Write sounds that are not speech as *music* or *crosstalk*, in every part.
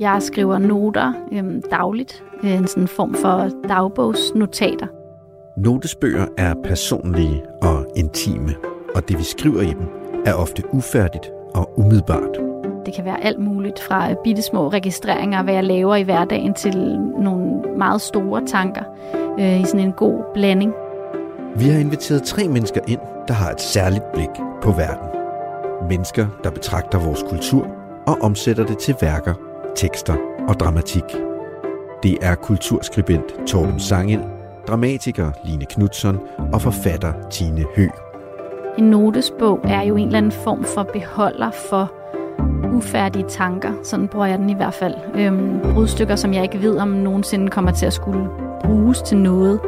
Jeg skriver noter øhm, dagligt, øh, en sådan form for dagbogsnotater. Notesbøger er personlige og intime, og det vi skriver i dem er ofte ufærdigt og umiddelbart. Det kan være alt muligt fra bitte små registreringer hvad jeg laver i hverdagen, til nogle meget store tanker øh, i sådan en god blanding. Vi har inviteret tre mennesker ind, der har et særligt blik på verden. Mennesker, der betragter vores kultur og omsætter det til værker, tekster og dramatik. Det er kulturskribent Torben Sangel, dramatiker Line Knudsen og forfatter Tine Hø. En notesbog er jo en eller anden form for beholder for ufærdige tanker. Sådan bruger jeg den i hvert fald. Øhm, brudstykker, som jeg ikke ved, om nogensinde kommer til at skulle bruges til noget.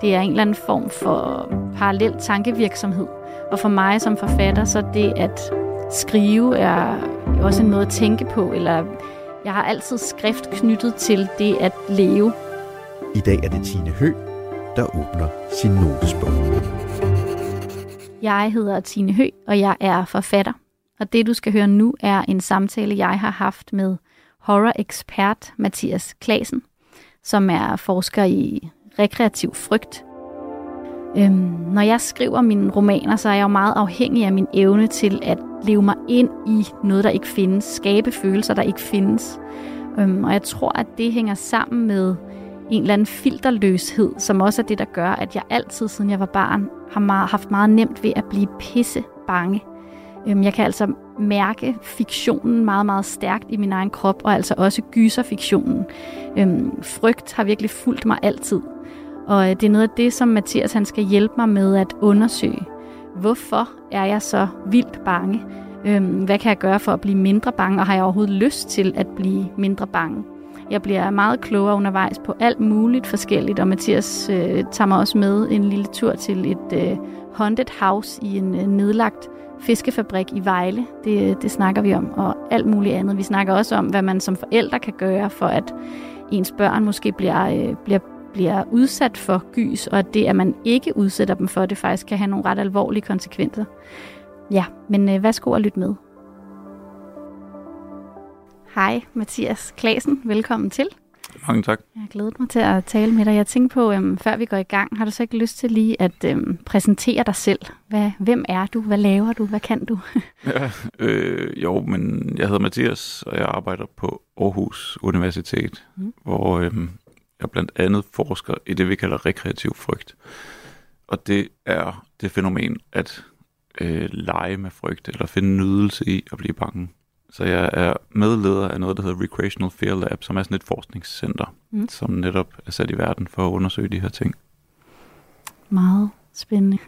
Det er en eller anden form for parallel tankevirksomhed. Og for mig som forfatter, så det at skrive er også en måde at tænke på, eller jeg har altid skrift knyttet til det at leve. I dag er det Tine Hø, der åbner sin notesbog. Jeg hedder Tine Hø, og jeg er forfatter. Og det, du skal høre nu, er en samtale, jeg har haft med horror-ekspert Mathias Klasen, som er forsker i rekreativ frygt. Øhm, når jeg skriver mine romaner, så er jeg jo meget afhængig af min evne til at leve mig ind i noget, der ikke findes, skabe følelser, der ikke findes. Øhm, og jeg tror, at det hænger sammen med en eller anden filterløshed, som også er det, der gør, at jeg altid, siden jeg var barn, har meget, haft meget nemt ved at blive pisse bange. Øhm, jeg kan altså mærke fiktionen meget, meget stærkt i min egen krop, og altså også gyserfiktionen. Øhm, frygt har virkelig fulgt mig altid. Og øh, det er noget af det, som Mathias han skal hjælpe mig med at undersøge. Hvorfor er jeg så vildt bange? Øhm, hvad kan jeg gøre for at blive mindre bange? Og har jeg overhovedet lyst til at blive mindre bange? Jeg bliver meget klogere undervejs på alt muligt forskelligt, og Mathias øh, tager mig også med en lille tur til et øh, haunted house i en øh, nedlagt fiskefabrik i Vejle. Det, øh, det snakker vi om, og alt muligt andet. Vi snakker også om, hvad man som forældre kan gøre for, at ens børn måske bliver, øh, bliver, bliver udsat for gys, og at det, at man ikke udsætter dem for, det faktisk kan have nogle ret alvorlige konsekvenser. Ja, men øh, værsgo at lytte med. Hej, Mathias Klasen. Velkommen til. Mange tak. Jeg har glædet mig til at tale med dig. Jeg tænkte på, øhm, før vi går i gang, har du så ikke lyst til lige at øhm, præsentere dig selv? Hvad, hvem er du? Hvad laver du? Hvad kan du? *laughs* ja, øh, jo, men jeg hedder Mathias, og jeg arbejder på Aarhus Universitet, mm. hvor øhm, jeg blandt andet forsker i det, vi kalder rekreativ frygt. Og det er det fænomen at øh, lege med frygt, eller finde nydelse i at blive bange. Så jeg er medleder af noget, der hedder Recreational Fear Lab, som er sådan et forskningscenter, mm. som netop er sat i verden for at undersøge de her ting. Meget spændende.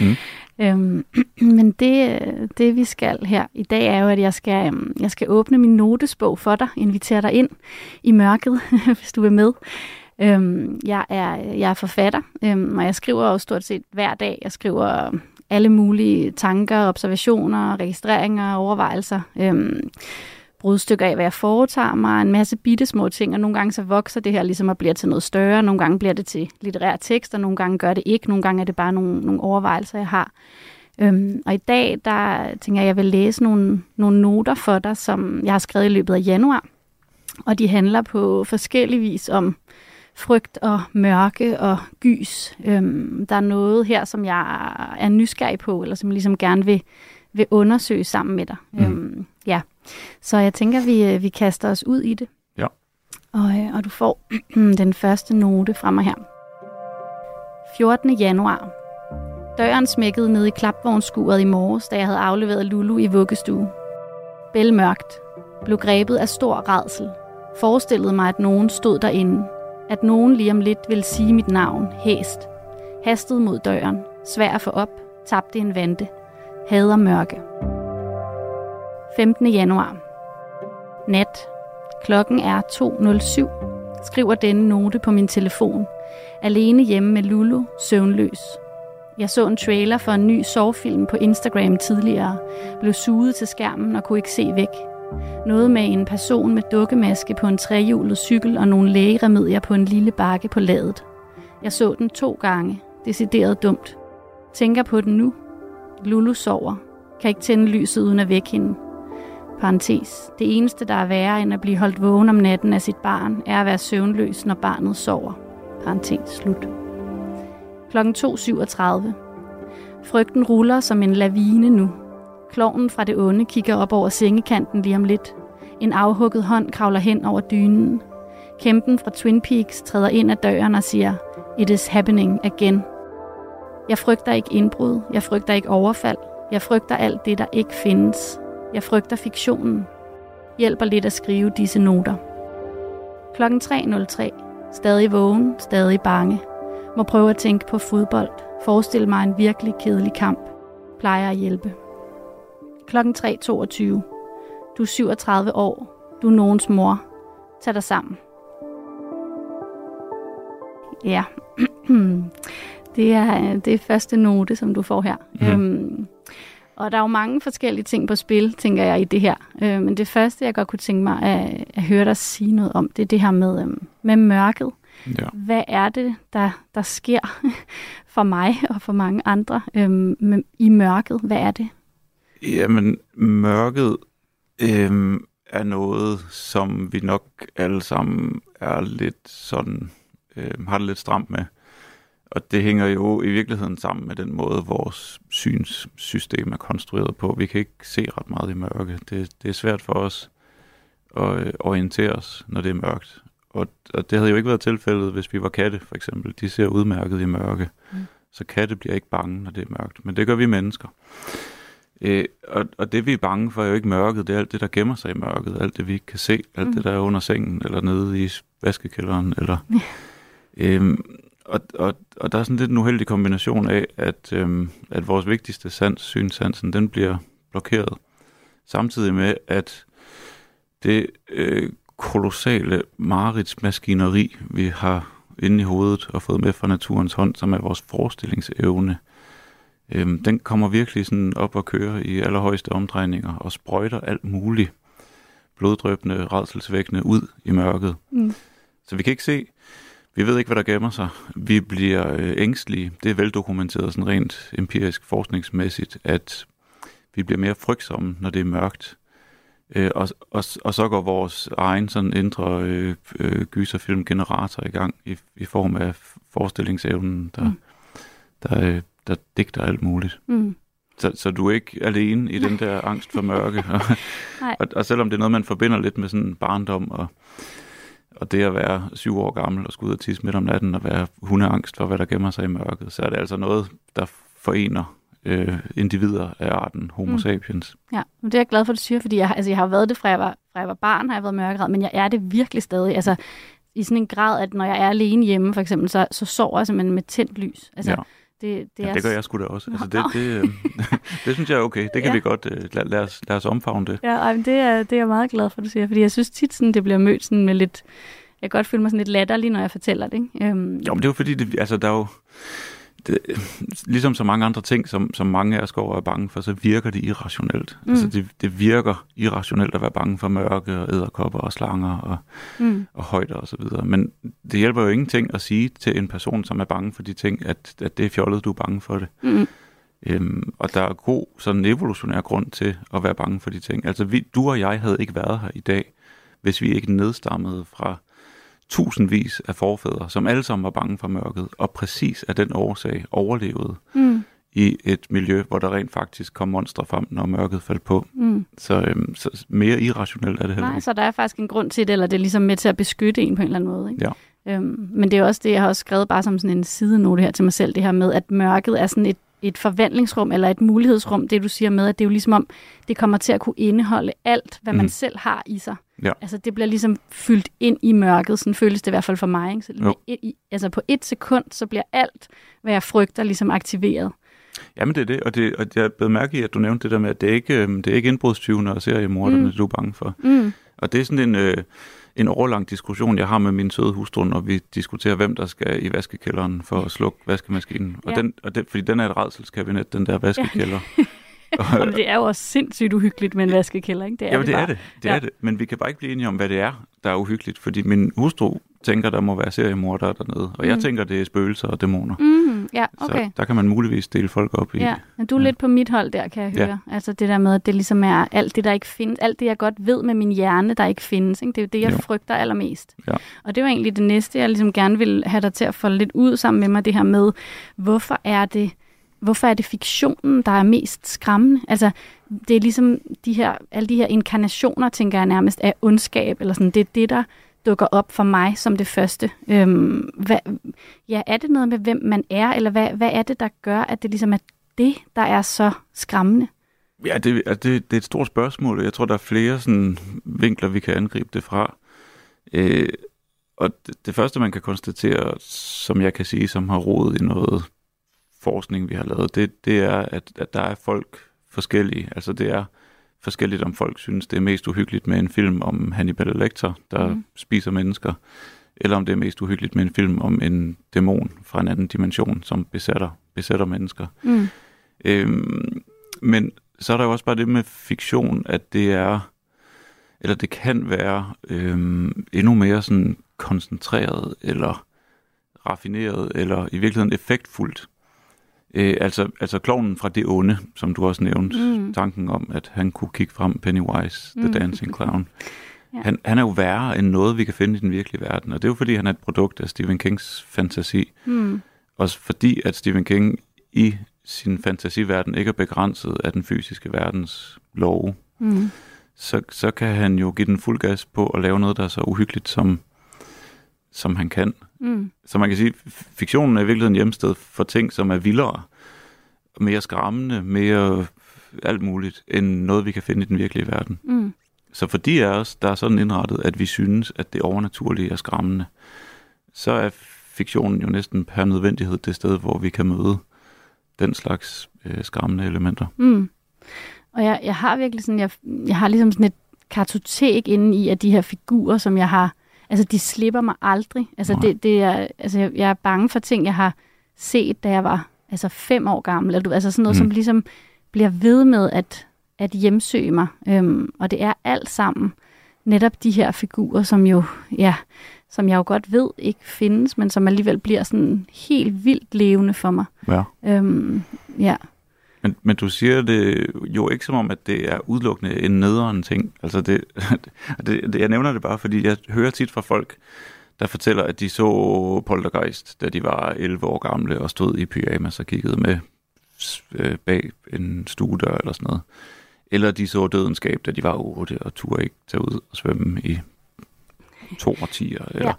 mm. *laughs* øhm, *clears throat* men det, det vi skal her i dag er jo, at jeg skal, øhm, jeg skal åbne min notesbog for dig, invitere dig ind i mørket, *laughs* hvis du vil med. Øhm, jeg, er, jeg er forfatter, øhm, og jeg skriver jo stort set hver dag. Jeg skriver alle mulige tanker, observationer, registreringer, overvejelser, øhm, brudstykker af, hvad jeg foretager mig, en masse bitte små ting, og nogle gange så vokser det her ligesom og bliver til noget større, nogle gange bliver det til litterær tekst, og nogle gange gør det ikke, nogle gange er det bare nogle, nogle overvejelser, jeg har. Øhm, og i dag, der tænker jeg, at jeg vil læse nogle, nogle noter for dig, som jeg har skrevet i løbet af januar, og de handler på forskellig vis om frygt og mørke og gys. Øhm, der er noget her, som jeg er nysgerrig på, eller som jeg ligesom gerne vil, vil undersøge sammen med dig. Mm. Øhm, ja. Så jeg tænker, vi, øh, vi kaster os ud i det. Ja. Og, øh, og du får *clears throat* den første note fra mig her. 14. januar. Døren smækkede ned i klapvognsskuret i morges, da jeg havde afleveret Lulu i vuggestue. Bælmørkt. Blev grebet af stor redsel. Forestillede mig, at nogen stod derinde, at nogen lige om lidt ville sige mit navn, hæst. Hastede mod døren, svær at få op, tabte en vante. Hader mørke. 15. januar. Nat. Klokken er 2.07. Skriver denne note på min telefon. Alene hjemme med Lulu, søvnløs. Jeg så en trailer for en ny sovefilm på Instagram tidligere, blev suget til skærmen og kunne ikke se væk. Noget med en person med dukkemaske på en trehjulet cykel og nogle lægeremedier på en lille bakke på ladet. Jeg så den to gange. Decideret dumt. Tænker på den nu. Lulu sover. Kan ikke tænde lyset uden at vække hende. Parentes. Det eneste, der er værre end at blive holdt vågen om natten af sit barn, er at være søvnløs, når barnet sover. Parentes slut. Klokken 2.37. Frygten ruller som en lavine nu. Klovnen fra det onde kigger op over sengekanten lige om lidt. En afhugget hånd kravler hen over dynen. Kæmpen fra Twin Peaks træder ind ad døren og siger, It is happening again. Jeg frygter ikke indbrud. Jeg frygter ikke overfald. Jeg frygter alt det, der ikke findes. Jeg frygter fiktionen. Hjælper lidt at skrive disse noter. Klokken 3.03. Stadig vågen, stadig bange. Må prøve at tænke på fodbold. Forestil mig en virkelig kedelig kamp. Plejer at hjælpe. Klokken 3.22. Du er 37 år. Du er nogens mor. Tag dig sammen. Ja, *clears throat* det er det er første note, som du får her. Mm. Øhm, og der er jo mange forskellige ting på spil, tænker jeg, i det her. Øh, men det første, jeg godt kunne tænke mig at, at høre dig sige noget om, det er det her med, øh, med mørket. Ja. Hvad er det, der, der sker *laughs* for mig og for mange andre øh, med, i mørket? Hvad er det? Jamen, mørket øh, er noget, som vi nok alle sammen er lidt sådan, øh, har det lidt stramt med. Og det hænger jo i virkeligheden sammen med den måde, vores synssystem er konstrueret på. Vi kan ikke se ret meget i mørke. Det, det er svært for os at øh, orientere os, når det er mørkt. Og, og det havde jo ikke været tilfældet, hvis vi var katte, for eksempel. De ser udmærket i mørke. Mm. Så katte bliver ikke bange, når det er mørkt. Men det gør vi mennesker. Øh, og, og det vi er bange for er jo ikke mørket, det er alt det, der gemmer sig i mørket. Alt det, vi ikke kan se. Alt mm. det, der er under sengen, eller nede i vaskekælderen. Eller, øhm, og, og, og der er sådan lidt en uheldig kombination af, at, øhm, at vores vigtigste sans, synsansen, den bliver blokeret. Samtidig med, at det øh, kolossale mareridsmaskineri, vi har inde i hovedet og fået med fra naturens hånd, som er vores forestillingsevne, øhm, den kommer virkelig sådan op og køre i allerhøjeste omdrejninger og sprøjter alt muligt bloddrøbende, redselsvækkende ud i mørket. Mm. Så vi kan ikke se vi ved ikke, hvad der gemmer sig. Vi bliver øh, ængstlige. Det er veldokumenteret sådan rent empirisk forskningsmæssigt, at vi bliver mere frygtsomme, når det er mørkt. Øh, og, og, og så går vores egen sådan indre øh, øh, gyserfilmgenerator i gang i, i form af forestillingsevnen, der, mm. der, øh, der digter alt muligt. Mm. Så, så du er ikke alene i den der angst for mørke. *laughs* og, og selvom det er noget, man forbinder lidt med sådan barndom og og det at være syv år gammel og skulle ud og tisse midt om natten og være hundeangst for, hvad der gemmer sig i mørket, så er det altså noget, der forener øh, individer af arten Homo mm. sapiens. Ja, og det er jeg glad for, at du siger, fordi jeg, altså, jeg har været det, fra jeg, var, fra jeg var barn, har jeg været mørkeret, men jeg er det virkelig stadig. Altså, i sådan en grad, at når jeg er alene hjemme, for eksempel, så, så sover jeg simpelthen med tændt lys. Altså, ja. Det, det, ja, er... det gør jeg sgu da også. Altså, det, det, øh, *laughs* det synes jeg er okay. Det kan ja. vi godt uh, lade, lad, os, lad os omfavne det. Ja, ej, det, er, det er jeg meget glad for, at du siger. Fordi jeg synes tit, sådan, det bliver mødt sådan med lidt... Jeg kan godt føle mig sådan lidt latterlig, når jeg fortæller det. Ikke? Um... Jo, men det er jo fordi, det, altså, der er jo det, ligesom så mange andre ting, som, som mange af os går og er bange for, så virker det irrationelt. Mm. Altså det, det virker irrationelt at være bange for mørke og æderkopper og slanger og, mm. og højder og så videre. Men det hjælper jo ingenting at sige til en person, som er bange for de ting, at, at det er fjollet, du er bange for det. Mm. Øhm, og der er god sådan evolutionær grund til at være bange for de ting. Altså vi, du og jeg havde ikke været her i dag, hvis vi ikke nedstammede fra tusindvis af forfædre, som alle sammen var bange for mørket, og præcis af den årsag overlevede mm. i et miljø, hvor der rent faktisk kom monstre frem, når mørket faldt på. Mm. Så, øhm, så mere irrationelt er det heller Nej, så der er faktisk en grund til det, eller det er ligesom med til at beskytte en på en eller anden måde. Ikke? Ja. Øhm, men det er også det, jeg har også skrevet bare som sådan en sidenote her til mig selv, det her med, at mørket er sådan et et forvandlingsrum eller et mulighedsrum, det du siger med, at det er jo ligesom om, det kommer til at kunne indeholde alt, hvad man mm. selv har i sig. Ja. Altså det bliver ligesom fyldt ind i mørket, sådan føles det i hvert fald for mig. Ikke? Så et, i, altså på et sekund, så bliver alt, hvad jeg frygter, ligesom aktiveret. Jamen det er det, og, det, og jeg blevet mærke i, at du nævnte det der med, at det er ikke, øhm, det er ikke indbrudstyvene og seriemorderne, mm. du er bange for. Mm. Og det er sådan en... Øh, en overlang diskussion, jeg har med min søde hustru, når vi diskuterer, hvem der skal i vaskekælderen for at slukke vaskemaskinen. Og, ja. den, og den, fordi den er et redselskabinet, den der vaskekælder. Ja. *laughs* *laughs* og, det er jo også sindssygt uhyggeligt med en vaskekælder, ikke? Det er ja, det, det er det. Det ja. er det. Men vi kan bare ikke blive enige om, hvad det er, der er uhyggeligt. Fordi min hustru tænker, der må være seriemordere dernede. Og mm. jeg tænker, det er spøgelser og dæmoner. Mm. Ja, okay. Så der kan man muligvis dele folk op i. Ja, men du er Ja. lidt på mit hold der, kan jeg Ja. høre. Altså det der med, at det ligesom er alt det, der ikke findes. Alt det, jeg godt ved med min hjerne, der ikke findes. Ikke? Det er jo det, jeg Jo. frygter allermest. Ja. Og det var egentlig det næste, jeg ligesom gerne vil have dig til at folde lidt ud sammen med mig. Det her med, hvorfor er det, hvorfor er det fiktionen, der er mest skræmmende? Altså, det er ligesom de her, alle de her inkarnationer, tænker jeg nærmest, af ondskab. Eller sådan. Det er det, der dukker op for mig som det første. Øhm, hvad, ja, er det noget med, hvem man er, eller hvad, hvad er det, der gør, at det ligesom er det, der er så skræmmende? Ja, det, altså, det, det er et stort spørgsmål, og jeg tror, der er flere sådan, vinkler, vi kan angribe det fra. Øh, og det, det første, man kan konstatere, som jeg kan sige, som har rodet i noget forskning, vi har lavet, det, det er, at, at der er folk forskellige. Altså det er forskelligt, om folk synes, det er mest uhyggeligt med en film om Hannibal Lecter, der mm. spiser mennesker, eller om det er mest uhyggeligt med en film om en dæmon fra en anden dimension, som besætter, besætter mennesker. Mm. Øhm, men så er der jo også bare det med fiktion, at det er, eller det kan være øhm, endnu mere sådan koncentreret, eller raffineret, eller i virkeligheden effektfuldt. Øh, altså, altså klovnen fra det onde, som du også nævnte, Mm. tanken om, at han kunne kigge frem Pennywise, The Mm. Dancing Clown. Ja. han, han er jo værre end noget, vi kan finde i den virkelige verden, og det er jo fordi, han er et produkt af Stephen Kings fantasi. Mm. Også fordi, at Stephen King i sin fantasiverden ikke er begrænset af den fysiske verdens love, Mm. så, så kan han jo give den fuld gas på at lave noget, der er så uhyggeligt, som, som han kan. Mm. Så man kan sige, at fiktionen er i virkeligheden hjemsted for ting, som er vildere, mere skræmmende, mere alt muligt, end noget, vi kan finde i den virkelige verden. Mm. Så for de af os, der er sådan indrettet, at vi synes, at det overnaturlige er skræmmende, så er fiktionen jo næsten per nødvendighed det sted, hvor vi kan møde den slags øh, skræmmende elementer. Mm. Og jeg, jeg har virkelig sådan, jeg, jeg har ligesom sådan et kartotek inde i af de her figurer, som jeg har, altså de slipper mig aldrig. Altså, det, det er, altså jeg, jeg er bange for ting, jeg har set, da jeg var altså fem år gammel. Eller, du- altså sådan noget, mm. som ligesom bliver ved med at, at hjemsøge mig. Øhm, og det er alt sammen netop de her figurer, som jo, ja, som jeg jo godt ved ikke findes, men som alligevel bliver sådan helt vildt levende for mig. Ja. Øhm, ja. Men, men du siger det jo ikke som om, at det er udelukkende en nederen ting. Altså det, *laughs* det, det, jeg nævner det bare, fordi jeg hører tit fra folk, der fortæller, at de så Poltergeist, da de var 11 år gamle og stod i pyjamas og kiggede med øh, bag en stuedør eller sådan noget. Eller de så Dødenskab, da de var 8 og turde ikke tage ud og svømme i to årtier. Eller, Ja.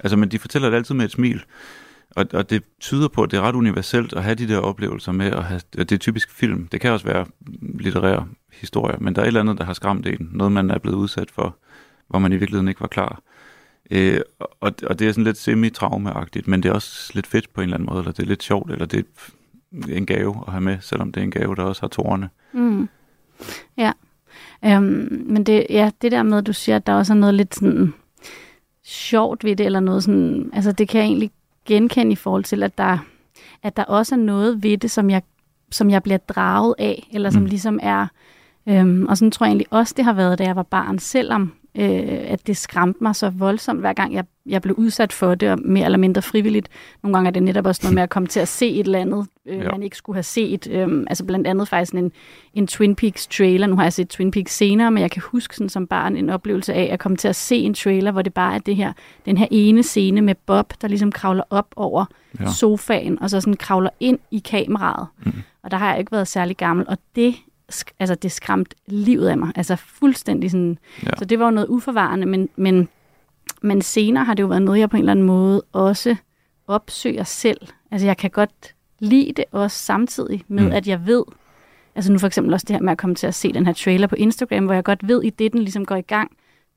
Altså, men de fortæller det altid med et smil. Og, og det tyder på, at det er ret universelt at have de der oplevelser med at have, og det er typisk film. Det kan også være litterære historier, men der er et eller andet, der har skræmt en. Noget, man er blevet udsat for, hvor man i virkeligheden ikke var klar. Øh, og, og det er sådan lidt semi-traumeagtigt, men det er også lidt fedt på en eller anden måde, eller det er lidt sjovt, eller det er en gave at have med, selvom det er en gave, der også har tårerne. Mm. Ja. Øhm, men det, ja, det der med, at du siger, at der også er noget lidt sådan sjovt ved det, eller noget sådan, altså det kan jeg egentlig genkende i forhold til, at der, at der også er noget ved det, som jeg, som jeg bliver draget af, eller som mm. Ligesom er, øhm, og sådan tror jeg egentlig også, det har været, da jeg var barn, selvom øh, at det skræmte mig så voldsomt, hver gang jeg, jeg blev udsat for det, og mere eller mindre frivilligt. Nogle gange er det netop også noget med at komme til at se et eller andet, øh, ja. Man ikke skulle have set. Øh, altså blandt andet faktisk en, en Twin Peaks trailer. Nu har jeg set Twin Peaks senere, men jeg kan huske sådan som barn en oplevelse af at komme til at se en trailer, hvor det bare er det her, den her ene scene med Bob, der ligesom kravler op over ja. Sofaen, og så sådan kravler ind i kameraet. Mm. Og der har jeg ikke været særlig gammel, og det altså det skræmte livet af mig. Altså fuldstændig sådan. Ja. Så det var jo noget uforvarende, men, men, men senere har det jo været noget, jeg på en eller anden måde også opsøger selv. Altså jeg kan godt lide det også samtidig med. Mm. at jeg ved, altså nu for eksempel også det her med at komme til at se den her trailer på Instagram, hvor jeg godt ved, i det den ligesom går i gang,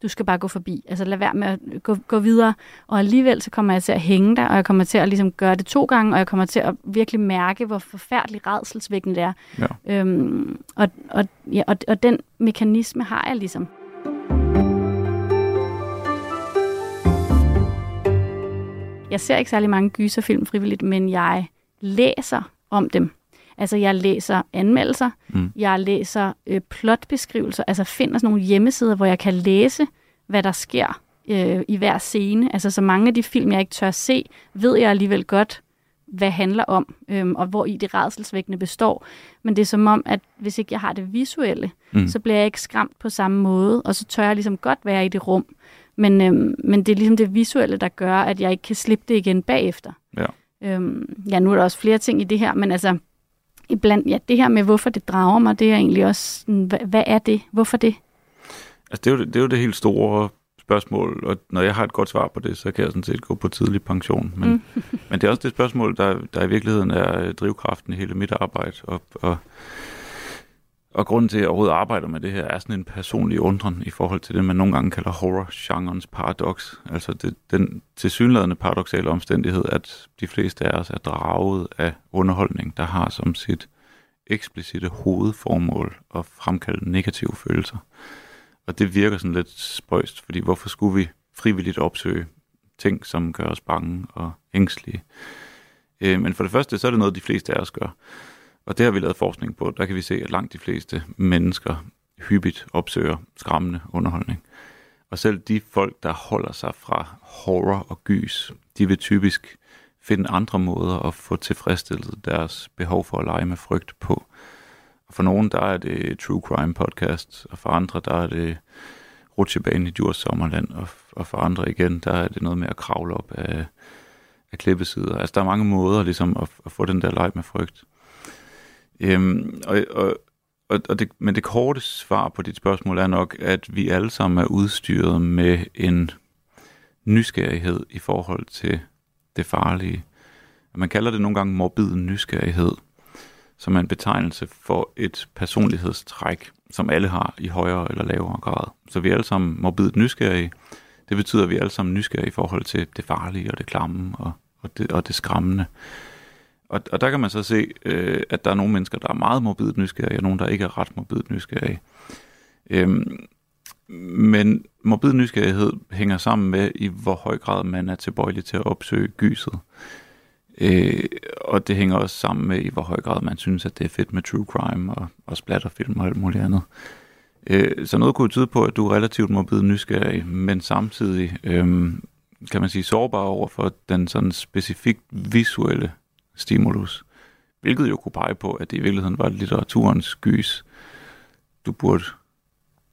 du skal bare gå forbi. Altså lad være med at gå, gå videre. Og alligevel så kommer jeg til at hænge der, og jeg kommer til at ligesom gøre det to gange, og jeg kommer til at virkelig mærke, hvor forfærdeligt redselsvækkende det er. Ja. Øhm, og, og, ja, og, og den mekanisme har jeg ligesom. Jeg ser ikke særlig mange gyserfilm frivilligt, men jeg læser om dem. Altså, jeg læser anmeldelser, Mm. jeg læser øh, plotbeskrivelser, altså finder sådan nogle hjemmesider, hvor jeg kan læse, hvad der sker øh, i hver scene. Altså, så mange af de film, jeg ikke tør se, ved jeg alligevel godt, hvad handler om, øhm, og hvor i det redselsvækkende består. Men det er som om, at hvis ikke jeg har det visuelle, mm. så bliver jeg ikke skræmt på samme måde, og så tør jeg ligesom godt være i det rum. Men, øhm, men det er ligesom det visuelle, der gør, at jeg ikke kan slippe det igen bagefter. Ja. Øhm, ja, nu er der også flere ting i det her, men altså, iblandt, ja, det her med, hvorfor det drager mig, det er egentlig også, sådan, hvad, hvad er det? Hvorfor det? Altså, det er, jo, det er jo det helt store spørgsmål, og når jeg har et godt svar på det, så kan jeg sådan set gå på tidlig pension. Men, mm. *laughs* men det er også det spørgsmål, der, der i virkeligheden er drivkraften i hele mit arbejde. Og, og, og grunden til, at jeg overhovedet arbejder med det her, er sådan en personlig undren i forhold til det, man nogle gange kalder horror-genrens paradox. Altså det, den tilsyneladende paradoxale omstændighed, at de fleste af os er draget af underholdning, der har som sit eksplicite hovedformål at fremkalde negative følelser. Og det virker sådan lidt spøjst, fordi hvorfor skulle vi frivilligt opsøge ting, som gør os bange og ængstlige? Øh, men for det første, så er det noget, de fleste af os gør. Og det har vi lavet forskning på. Der kan vi se, at langt de fleste mennesker hyppigt opsøger skræmmende underholdning. Og selv de folk, der holder sig fra horror og gys, de vil typisk finde andre måder at få tilfredsstillet deres behov for at lege med frygt på. For nogen, der er det True Crime Podcast, og for andre, der er det rutsjebane i Djurs Sommerland, og, og for andre igen, der er det noget med at kravle op af, af klippesider. Altså, der er mange måder ligesom at, at få den der leg med frygt. Øhm, og, og, og, og det, men det korte svar på dit spørgsmål er nok, at vi alle sammen er udstyret med en nysgerrighed i forhold til det farlige. Man kalder det nogle gange morbid nysgerrighed som er en betegnelse for et personlighedstræk, som alle har i højere eller lavere grad. Så vi er alle sammen morbidt nysgerrige. Det betyder, at vi er alle sammen nysgerrige i forhold til det farlige og det klamme og, og, det, og det skræmmende. Og, og der kan man så se, øh, at der er nogle mennesker, der er meget morbidt nysgerrige, og nogle, der ikke er ret morbidt nysgerrige. Øhm, men morbid nysgerrighed hænger sammen med, i hvor høj grad man er tilbøjelig til at opsøge gyset. Øh, og det hænger også sammen med, i hvor høj grad man synes, at det er fedt med true crime og, og splatterfilm og alt muligt andet. Øh, så noget kunne tyde på, at du er relativt morbid nysgerrig, men samtidig øh, kan man sige sårbar over for den sådan specifikt visuelle stimulus. Hvilket jo kunne pege på, at det i virkeligheden var litteraturens gys, du burde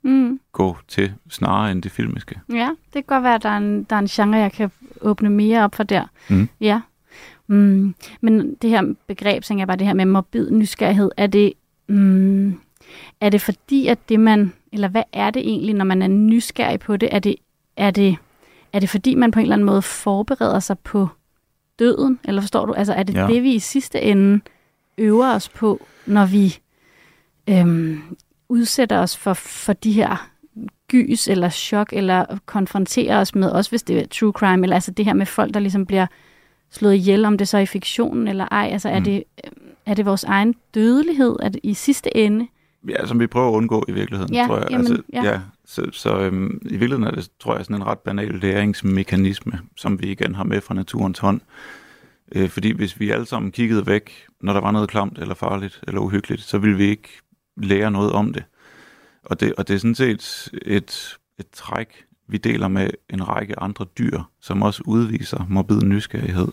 mm. gå til, snarere end det filmiske. Ja, det kan godt være, at der er en, der er en genre, jeg kan åbne mere op for der. Mm. Ja, Mm, men det her begreb, tænker jeg bare, det her med morbid nysgerrighed, er det, mm, er det fordi, at det man, eller hvad er det egentlig, når man er nysgerrig på det? Er det, er det, er det fordi, man på en eller anden måde forbereder sig på døden? Eller forstår du? Altså er det ja. det, vi i sidste ende øver os på, når vi øhm, udsætter os for, for de her gys eller chok, eller konfronterer os med, også hvis det er true crime, eller altså det her med folk, der ligesom bliver slået ihjel, om det så er i fiktionen eller ej. Altså er, mm. det, er det vores egen dødelighed at i sidste ende? Ja, som vi prøver at undgå i virkeligheden, ja, tror jeg. Jamen, altså, ja. ja så så øhm, i virkeligheden er det, tror jeg, sådan en ret banal læringsmekanisme, som vi igen har med fra naturens hånd. Øh, fordi hvis vi alle sammen kiggede væk, når der var noget klamt eller farligt eller uhyggeligt, så ville vi ikke lære noget om det. Og det, og det er sådan set et, et træk, vi deler med en række andre dyr, som også udviser morbid nysgerrighed.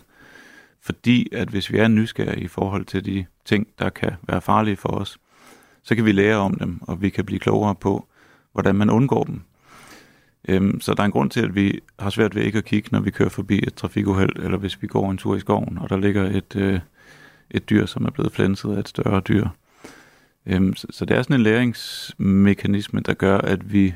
Fordi at hvis vi er nysgerrige i forhold til de ting, der kan være farlige for os, så kan vi lære om dem, og vi kan blive klogere på, hvordan man undgår dem. Øhm, så der er en grund til, at vi har svært ved ikke at kigge, når vi kører forbi et trafikuheld, eller hvis vi går en tur i skoven, og der ligger et, øh, et dyr, som er blevet flænset af et større dyr. Øhm, så, så det er sådan en læringsmekanisme, der gør, at vi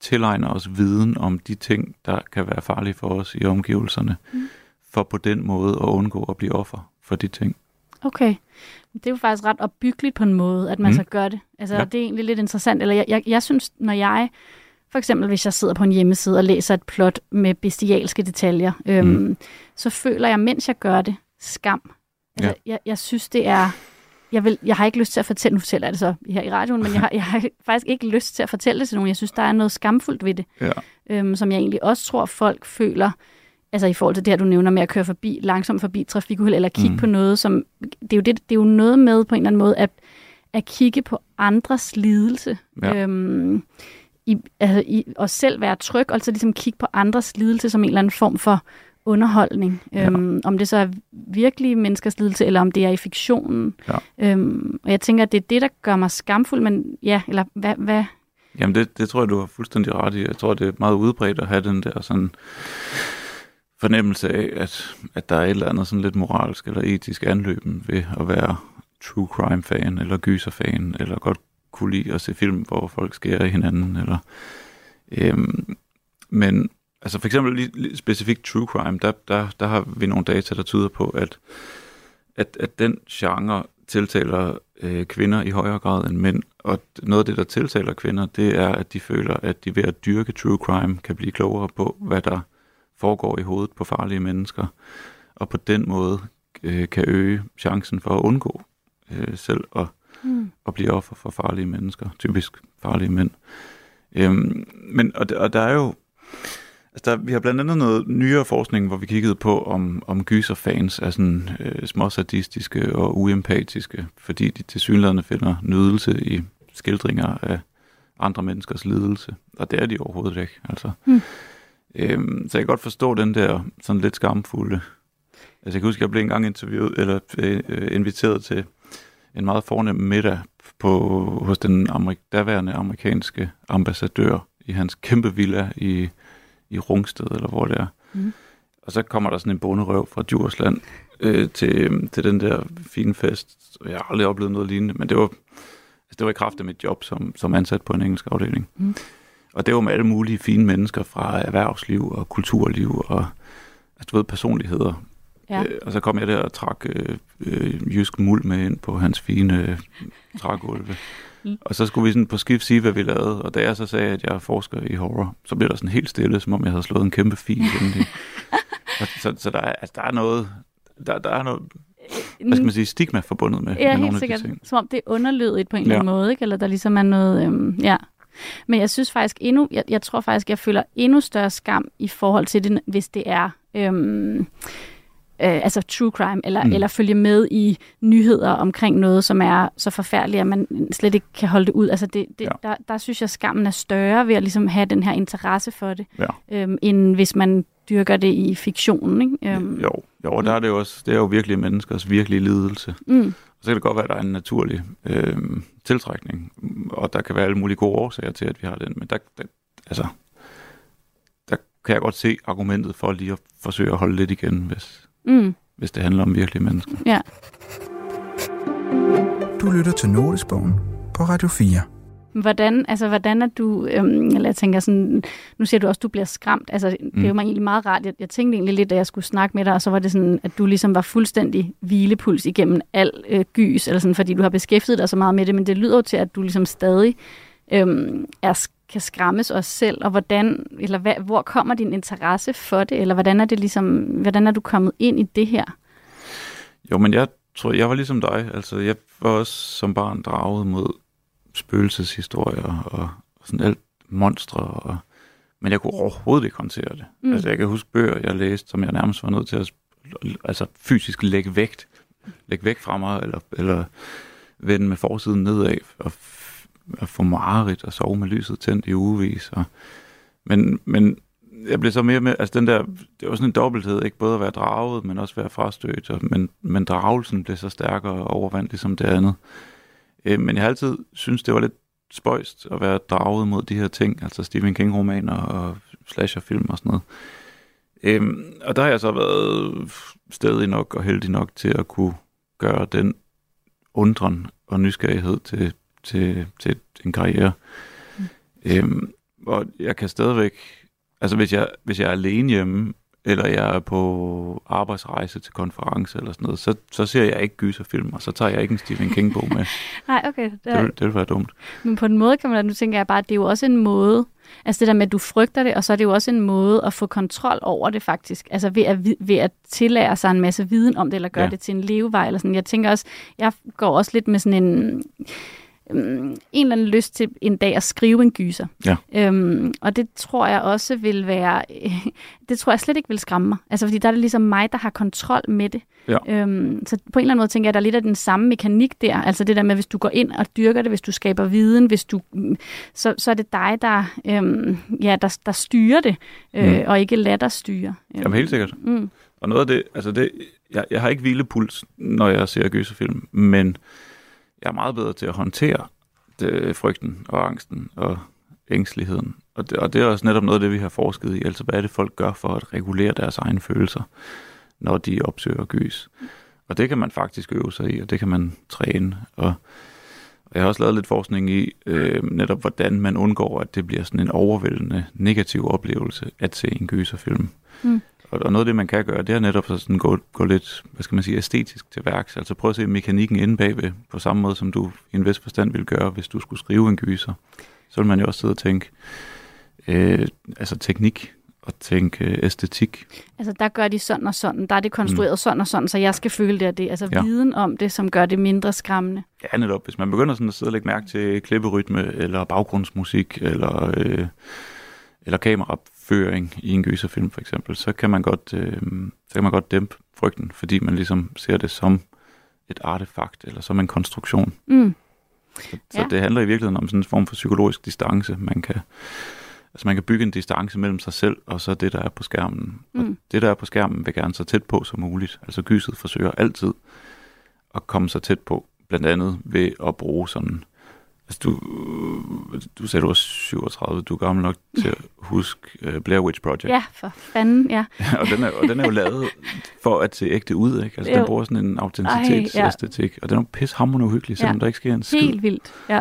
tilegner os viden om de ting, der kan være farlige for os i omgivelserne. Mm for på den måde at undgå at blive offer for de ting. Okay. Det er jo faktisk ret opbyggeligt på en måde, at man mm. så gør det. Altså, ja. det er egentlig lidt interessant. Eller jeg, jeg, jeg synes, når jeg, for eksempel hvis jeg sidder på en hjemmeside og læser et plot med bestialske detaljer, øhm, mm. så føler jeg, mens jeg gør det, skam. Altså, ja. jeg, jeg synes, det er... Jeg, vil, jeg har ikke lyst til at fortælle, nu fortæller jeg det så her i radioen, men jeg har, *laughs* jeg har faktisk ikke lyst til at fortælle det til nogen. Jeg synes, der er noget skamfuldt ved det, ja. øhm, som jeg egentlig også tror, folk føler, altså i forhold til det her, du nævner med at køre forbi, langsomt forbi trafikuheld, eller kigge mm. på noget, som, det er, jo det, det er jo noget med på en eller anden måde, at, at kigge på andres lidelse, ja. øhm, i, altså i, og selv være tryg, og så ligesom kigge på andres lidelse som en eller anden form for underholdning. Øhm, Om det så er virkelig menneskers lidelse, eller om det er i fiktionen. Ja. Øhm, og jeg tænker, at det er det, der gør mig skamfuld, men ja, eller hvad... hvad Jamen det, det tror jeg, du har fuldstændig ret i. Jeg tror, det er meget udbredt at have den der sådan fornemmelse af, at, at der er et eller andet sådan lidt moralsk eller etisk anløben ved at være true crime fan eller gyser fan eller godt kunne lide at se film, hvor folk skærer i hinanden. Eller, øhm, men altså for eksempel lige, lige specifikt true crime, der, der, der har vi nogle data, der tyder på, at, at, at den genre tiltaler øh, kvinder i højere grad end mænd. Og noget af det, der tiltaler kvinder, det er, at de føler, at de ved at dyrke true crime kan blive klogere på, hvad der foregår i hovedet på farlige mennesker. Og på den måde øh, kan øge chancen for at undgå øh, selv at, mm. at blive offer for farlige mennesker, typisk farlige mænd. Øhm, men, og, og der er jo Altså der, vi har blandt andet noget nyere forskning, hvor vi kiggede på, om, om gyserfans er sådan øh, småsadistiske og uempatiske, fordi de til synligheden finder nydelse i skildringer af andre menneskers lidelse. Og det er de overhovedet ikke. Altså. Hmm. Øhm, så jeg kan godt forstå den der sådan lidt skamfulde. Altså jeg kan huske, at jeg blev engang interviewet, eller øh, inviteret til en meget fornem middag på, hos den amerik- daværende amerikanske ambassadør i hans kæmpe villa i i Rungsted, eller hvor det er. Mm. Og så kommer der sådan en bonderøv fra Djursland øh, til, til den der fine fest. Jeg har aldrig oplevet noget lignende, men det var, altså det var i kraft af mit job som, som ansat på en engelsk afdeling. Mm. Og det var med alle mulige fine mennesker fra erhvervsliv og kulturliv og altså, du ved, personligheder. Ja. Øh, og så kom jeg der og trak øh, øh, jysk muld med ind på hans fine øh, trægulve. Mm. *laughs* Og så skulle vi sådan på skift sige, hvad vi lavede. Og da jeg så sagde, at jeg er forsker i horror, så blev der sådan helt stille, som om jeg havde slået en kæmpe fil i. *laughs* så, så der, er, altså, der er noget... Der, der er noget hvad skal man sige, stigma forbundet med, ja, med nogle sikkert. af de ting. Som om det er underlødigt på en eller anden måde, ikke? eller der ligesom er noget... Øhm, ja. Men jeg synes faktisk endnu, jeg, jeg tror faktisk, jeg føler endnu større skam i forhold til det, hvis det er øhm, øh, altså true crime, eller, mm. eller følge med i nyheder omkring noget, som er så forfærdeligt, at man slet ikke kan holde det ud. Altså det, det, ja. der, der synes jeg, skammen er større ved at ligesom have den her interesse for det, ja. øhm, end hvis man dyrker det i fiktionen. Ikke? Øhm, jo, jo, der er det jo også, det er jo virkelig menneskers virkelige lidelse. Mm. Så kan det godt være, at der er en naturlig øh, tiltrækning, og der kan være alle mulige gode årsager til, at vi har den, men der, der, altså, der kan jeg godt se argumentet for lige at forsøge at holde lidt igen, hvis, mm. hvis det handler om virkelige mennesker. Ja. Du lytter til Notesbogen på Radio 4. Hvordan, altså, hvordan er du, øhm, eller jeg tænker sådan, nu siger du også, at du bliver skræmt. Altså, det er jo mm. egentlig meget rart. Jeg, jeg tænkte egentlig lidt, da jeg skulle snakke med dig, og så var det sådan, at du ligesom var fuldstændig hvilepuls igennem al øh, gys, eller sådan, fordi du har beskæftiget dig så meget med det, men det lyder jo til, at du ligesom stadig øhm, er kan skræmmes os selv, og hvordan, eller hvad, hvor kommer din interesse for det, eller hvordan er det ligesom, hvordan er du kommet ind i det her? Jo, men jeg tror, jeg var ligesom dig, altså jeg var også som barn draget mod spøgelseshistorier og, og sådan alt monstre, og, men jeg kunne overhovedet ikke håndtere det. Mm. Altså jeg kan huske bøger, jeg læste, som jeg nærmest var nødt til at altså fysisk lægge vægt, lægge væk fra mig, eller, eller vende med forsiden nedad, og at få mareridt og sove med lyset tændt i ugevis. Og, men, men jeg blev så mere med, altså den der, det var sådan en dobbelthed, ikke både at være draget, men også være frastødt, og, men, men dragelsen blev så stærkere og overvandt ligesom det andet. Øh, men jeg har altid synes det var lidt spøjst at være draget mod de her ting, altså Stephen King-romaner og slasherfilm og sådan noget. Øhm, og der har jeg så været stedig nok og heldig nok til at kunne gøre den undren og nysgerrighed til, til, til en karriere. Mm. Øhm, og jeg kan stadigvæk, altså hvis jeg, hvis jeg er alene hjemme, eller jeg er på arbejdsrejse til konference eller sådan noget, så, så ser jeg ikke gyserfilm, og så tager jeg ikke en Stephen King-bog med. *laughs* Nej, okay. Det, det, vil, det vil være dumt. Men på en måde kan man da, nu tænker jeg bare, at det er jo også en måde, altså det der med, at du frygter det, og så er det jo også en måde at få kontrol over det faktisk, altså ved at, ved at tillære sig en masse viden om det, eller gøre ja. det til en levevej, eller sådan. Jeg tænker også, jeg går også lidt med sådan en øhm, en eller anden lyst til en dag at skrive en gyser. Ja. Øhm, og det tror jeg også vil være, *laughs* det tror jeg slet ikke vil skræmme mig. Altså fordi der er det ligesom mig, der har kontrol med det. Ja. Øhm, så på en eller anden måde tænker jeg, at der er lidt af den samme mekanik der. Altså det der med, hvis du går ind og dyrker det, hvis du skaber viden, hvis du, så, så er det dig, der, øhm, ja, der, der styrer det, øh, Mm. og ikke lader dig styre. Jamen helt sikkert. Mm. Og noget af det, altså det, jeg, jeg har ikke hvilepuls, når jeg ser gyserfilm, men jeg er meget bedre til at håndtere det, frygten og angsten og ængsteligheden. Og det, og det er også netop noget af det, vi har forsket i. Altså, hvad er det, folk gør for at regulere deres egne følelser, når de opsøger gys? Og det kan man faktisk øve sig i, og det kan man træne. Og, og jeg har også lavet lidt forskning i øh, netop, hvordan man undgår, at det bliver sådan en overvældende negativ oplevelse at se en gyserfilm. Mm. Og, og noget af det, man kan gøre, det er netop så sådan gå, gå lidt, hvad skal man sige, æstetisk til værks. Altså prøv at se mekanikken inde bagved, på samme måde som du i en vis forstand ville gøre, hvis du skulle skrive en gyser. Så vil man jo også sidde og tænke, øh, altså teknik og tænke øh, æstetik. Altså der gør de sådan og sådan, der er det konstrueret mm. sådan og sådan, så jeg skal føle det og det. Altså Ja. viden om det, som gør det mindre skræmmende. Ja, netop. Hvis man begynder sådan at sidde og lægge mærke til klipperytme, eller baggrundsmusik, eller, øh, eller kameraføring i en gyserfilm for eksempel, så kan man godt, øh, så kan man godt dæmpe frygten, fordi man ligesom ser det som et artefakt, eller som en konstruktion. Mm. Så, så Ja. det handler i virkeligheden om sådan en form for psykologisk distance. Man kan, altså man kan bygge en distance mellem sig selv og så det, der er på skærmen. Og Mm. det, der er på skærmen, vil gerne så tæt på som muligt. Altså gyset forsøger altid at komme så tæt på, blandt andet ved at bruge sådan... Altså du, du sagde, du var 37, du er gammel nok til at huske uh, Blair Witch Project. Ja, for fanden, ja. *laughs* og, den er, og den er jo lavet for at se ægte ud, ikke? Altså den Jo. bruger sådan en autenticitetsæstetik, og den er jo pishamrende uhyggelig, selvom Ja. der ikke sker en skid. Helt vildt, ja.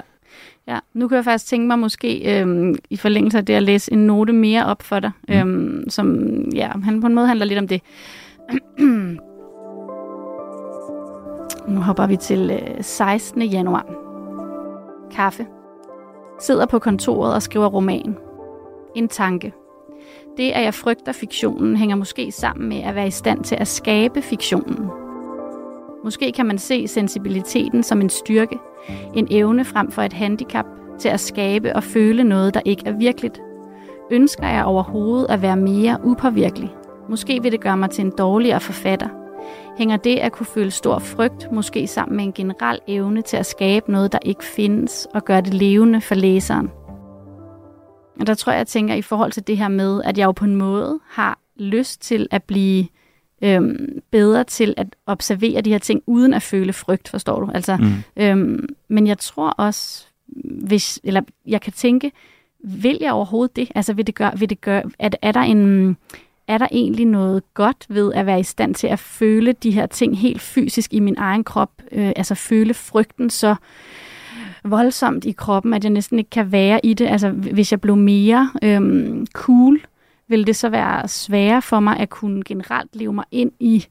Ja, nu kan jeg faktisk tænke mig måske øhm, i forlængelse af det at læse en note mere op for dig, mm. øhm, som ja, han på en måde handler lidt om det. *clears throat* nu hopper vi til øh, 16. januar. Kaffe. Sidder på kontoret og skriver roman. En tanke. Det, at jeg frygter fiktionen, hænger måske sammen med at være i stand til at skabe fiktionen. Måske kan man se sensibiliteten som en styrke, en evne frem for et handicap til at skabe og føle noget, der ikke er virkeligt. Ønsker jeg overhovedet at være mere upåvirkelig? Måske vil det gøre mig til en dårligere forfatter. Hænger det at kunne føle stor frygt måske sammen med en generel evne til at skabe noget, der ikke findes, og gøre det levende for læseren? Og der tror jeg, jeg tænker i forhold til det her med, at jeg jo på en måde har lyst til at blive øhm, bedre til at observere de her ting, uden at føle frygt, forstår du? Altså, Mm. Øhm, men jeg tror også, hvis, eller jeg kan tænke, vil jeg overhovedet det? Altså vil det gøre, vil det gøre er, er, der en, er der egentlig noget godt ved at være i stand til at føle de her ting helt fysisk i min egen krop? Øh, altså føle frygten så voldsomt i kroppen, at jeg næsten ikke kan være i det. Altså hvis jeg blev mere øhm, cool, vil det så være sværere for mig at kunne generelt leve mig ind i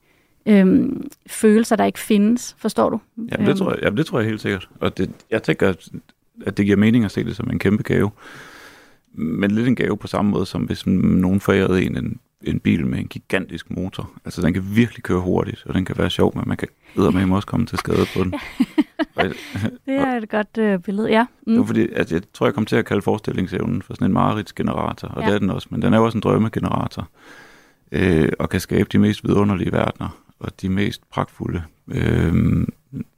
øhm, følelser, der ikke findes. Forstår du? Jamen, det Øhm, tror jeg, jamen, det tror jeg helt sikkert. Og det, jeg tænker, at- at det giver mening at se det som en kæmpe gave. Men lidt en gave på samme måde, som hvis nogen forærede en en, en bil med en gigantisk motor. Altså, den kan virkelig køre hurtigt, og den kan være sjov, men man kan med også komme til skade på den. *laughs* Og *laughs* Det er et godt øh, billede, ja. Det var Mm. fordi, at jeg tror, jeg kom til at kalde forestillingsevnen for sådan en mareridtsgenerator, og. Ja. det er den også, men den er jo også en drømmegenerator, øh, og kan skabe de mest vidunderlige verdener, og de mest pragtfulde, øh,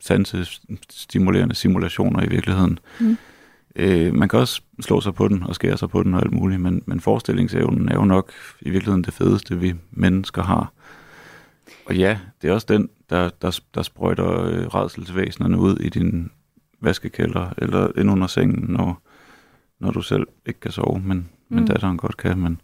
sansestimulerende simulationer i virkeligheden. Mm. Øh, man kan også slå sig på den og skære sig på den og alt muligt, men, men forestillingsevnen er jo nok i virkeligheden det fedeste, vi mennesker har. Og ja, det er også den, der, der, der sprøjter øh, redselsvæsenerne ud i din vaskekælder eller ind under sengen, når, når du selv ikke kan sove, men, men Mm. datteren godt kan. Men, men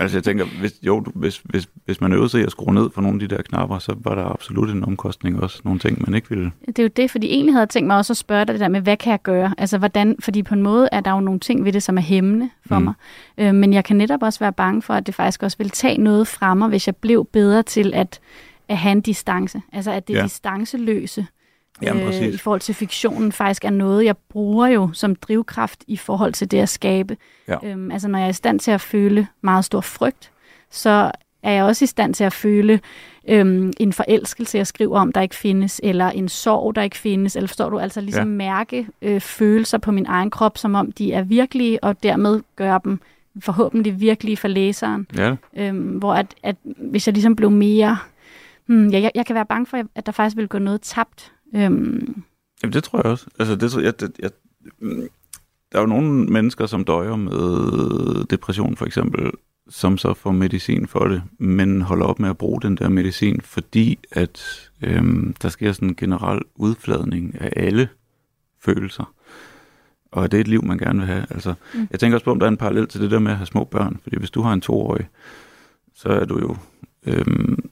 altså jeg tænker, hvis, jo, hvis, hvis, hvis man øvede sig at skrue ned for nogle af de der knapper, så var der absolut en omkostning også. Nogle ting, man ikke ville. Det er jo det, fordi egentlig havde jeg tænkt mig også at spørge dig det der med, hvad kan jeg gøre? Altså hvordan, fordi på en måde er der jo nogle ting ved det, som er hæmmende for mm. mig. Øh, men jeg kan netop også være bange for, at det faktisk også vil tage noget fra mig, hvis jeg blev bedre til at, at have en distance. Altså at det Ja. distanceløse Jamen, øh, præcis. i forhold til fiktionen faktisk er noget, jeg bruger jo som drivkraft i forhold til det at skabe. Ja. Øhm, altså når jeg er i stand til at føle meget stor frygt, så er jeg også i stand til at føle øhm, en forelskelse, jeg skriver om, der ikke findes, eller en sorg, der ikke findes, eller forstår du, altså ligesom ja. mærke øh, følelser på min egen krop, som om de er virkelige, og dermed gøre dem forhåbentlig virkelige for læseren. Ja. Øhm, hvor at, at hvis jeg ligesom blev mere... Hmm, ja, jeg, jeg kan være bange for, at der faktisk vil gå noget tabt. Øhm. Jamen, det tror jeg også. Altså, det, jeg, jeg, jeg, mm, der er jo nogle mennesker, som døjer med depression, for eksempel, som så får medicin for det, men holder op med at bruge den der medicin, fordi at øhm, der sker sådan en generel udfladning af alle følelser. Og det er et liv, man gerne vil have. Altså, mm. Jeg tænker også på, om der er en parallel til det der med at have små børn. Fordi hvis du har en toårig, så er du jo øhm,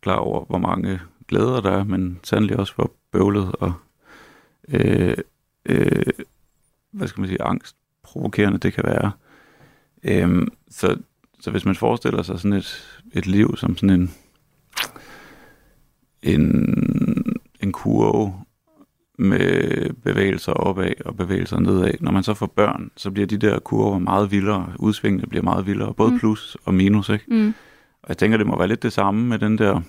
klar over, hvor mange glæder der er, men sandelig også hvor bøvlet og øh, øh, hvad skal man sige, angst provokerende det kan være. Øhm, så, så hvis man forestiller sig sådan et, et liv som sådan en en, en kurve med bevægelser opad og bevægelser nedad. Når man så får børn, så bliver de der kurver meget vildere, udsvingene bliver meget vildere, både mm. plus og minus. Ikke? Mm. Og jeg tænker, det må være lidt det samme med den der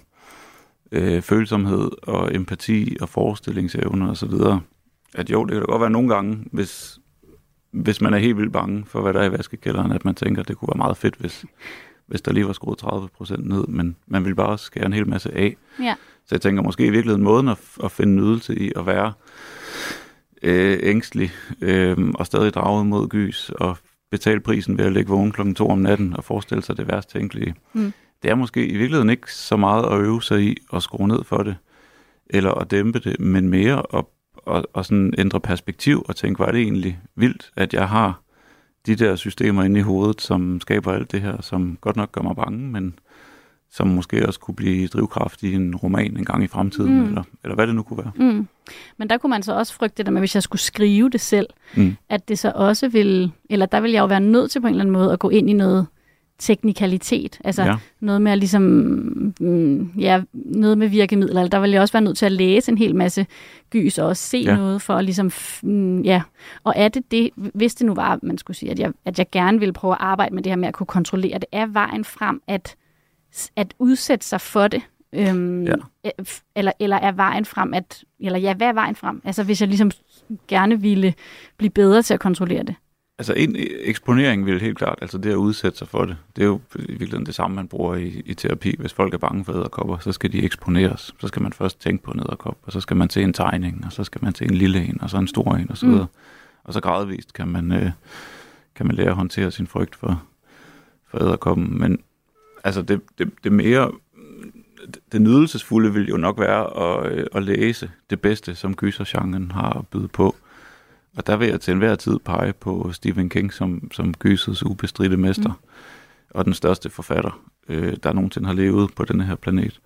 øh, følsomhed og empati og forestillingsevne og så videre. At jo, det kan da godt være nogle gange, hvis, hvis man er helt vildt bange for, hvad der er i vaskekælderen, at man tænker, at det kunne være meget fedt, hvis, hvis der lige var skruet 30 procent ned, men man vil bare skære en hel masse af. Ja. Så jeg tænker måske i virkeligheden måden at, at finde nydelse i at være øh, ængstelig øh, og stadig draget mod gys og betale prisen ved at ligge vågen klokken to om natten og forestille sig det værst tænkelige. Mm. Det er måske i virkeligheden ikke så meget at øve sig i at skrue ned for det, eller at dæmpe det, men mere at, at, at sådan ændre perspektiv og tænke, var det egentlig vildt, at jeg har de der systemer inde i hovedet, som skaber alt det her, som godt nok gør mig bange, men som måske også kunne blive drivkraft i en roman en gang i fremtiden, mm. eller, eller hvad det nu kunne være. Mm. Men der kunne man så også frygte det der med, hvis jeg skulle skrive det selv, mm. at det så også vil, eller der vil jeg jo være nødt til på en eller anden måde at gå ind i noget teknikalitet, altså ja. noget med at ligesom, mm, ja, noget med virkemidler, der vil jeg også være nødt til at læse en hel masse gys og også se ja. noget for at ligesom, mm, ja, og er det det, hvis det nu var, man skulle sige, at jeg, at jeg gerne ville prøve at arbejde med det her med at kunne kontrollere det, er vejen frem at at udsætte sig for det? Øhm, ja. eller, eller er vejen frem, at, eller ja, hvad er vejen frem? Altså hvis jeg ligesom gerne ville blive bedre til at kontrollere det. Altså en eksponering vil helt klart, altså det at udsætte sig for det, det er jo i virkeligheden det samme, man bruger i, i terapi. Hvis folk er bange for æderkopper, så skal de eksponeres. Så skal man først tænke på en æderkop, og så skal man til en tegning, og så skal man til en lille en, og så en stor en, og så mm. videre. Mm. Og så gradvist kan man, øh, kan man lære at håndtere sin frygt for, for æderkoppen. Men, altså det, det, det mere det nydelsesfulde vil jo nok være at, øh, at læse det bedste, som gysergenren har bydet på. Og der vil jeg til enhver tid pege på Stephen King som, som gysets ubestridte mester, mm. og den største forfatter, øh, der nogensinde har levet på denne her planet.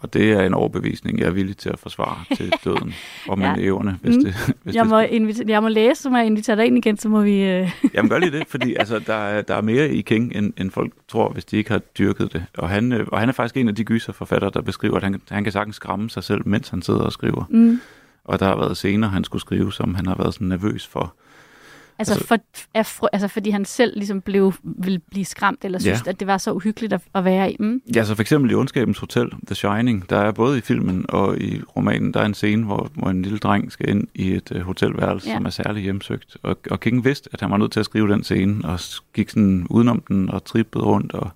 Og det er en overbevisning, jeg er villig til at forsvare til *laughs* døden og med ja. evne, hvis mm. det hvis jeg, det må inviter- jeg må læse, så må jeg invitere dig ind igen, så må vi... Øh... *laughs* Jamen gør lige det, fordi altså, der, er, der er mere i King, end, end folk tror, hvis de ikke har dyrket det. Og han, øh, og han er faktisk en af de gyserforfattere, der beskriver, at han, han kan sagtens skræmme sig selv, mens han sidder og skriver. Mm. Og der har været scener, han skulle skrive, som han har været sådan nervøs for Altså, altså, for, er, altså fordi han selv ligesom blev, ville blive skræmt, eller synes, ja. at det var så uhyggeligt at, at være i. Mm. Ja, så for eksempel i Ondskabens Hotel, The Shining, der er både i filmen og i romanen, der er en scene, hvor, hvor en lille dreng skal ind i et uh, hotelværelse, ja. som er særligt hjemsøgt. Og, og King vidste, at han var nødt til at skrive den scene, og gik sådan udenom den og trippede rundt, og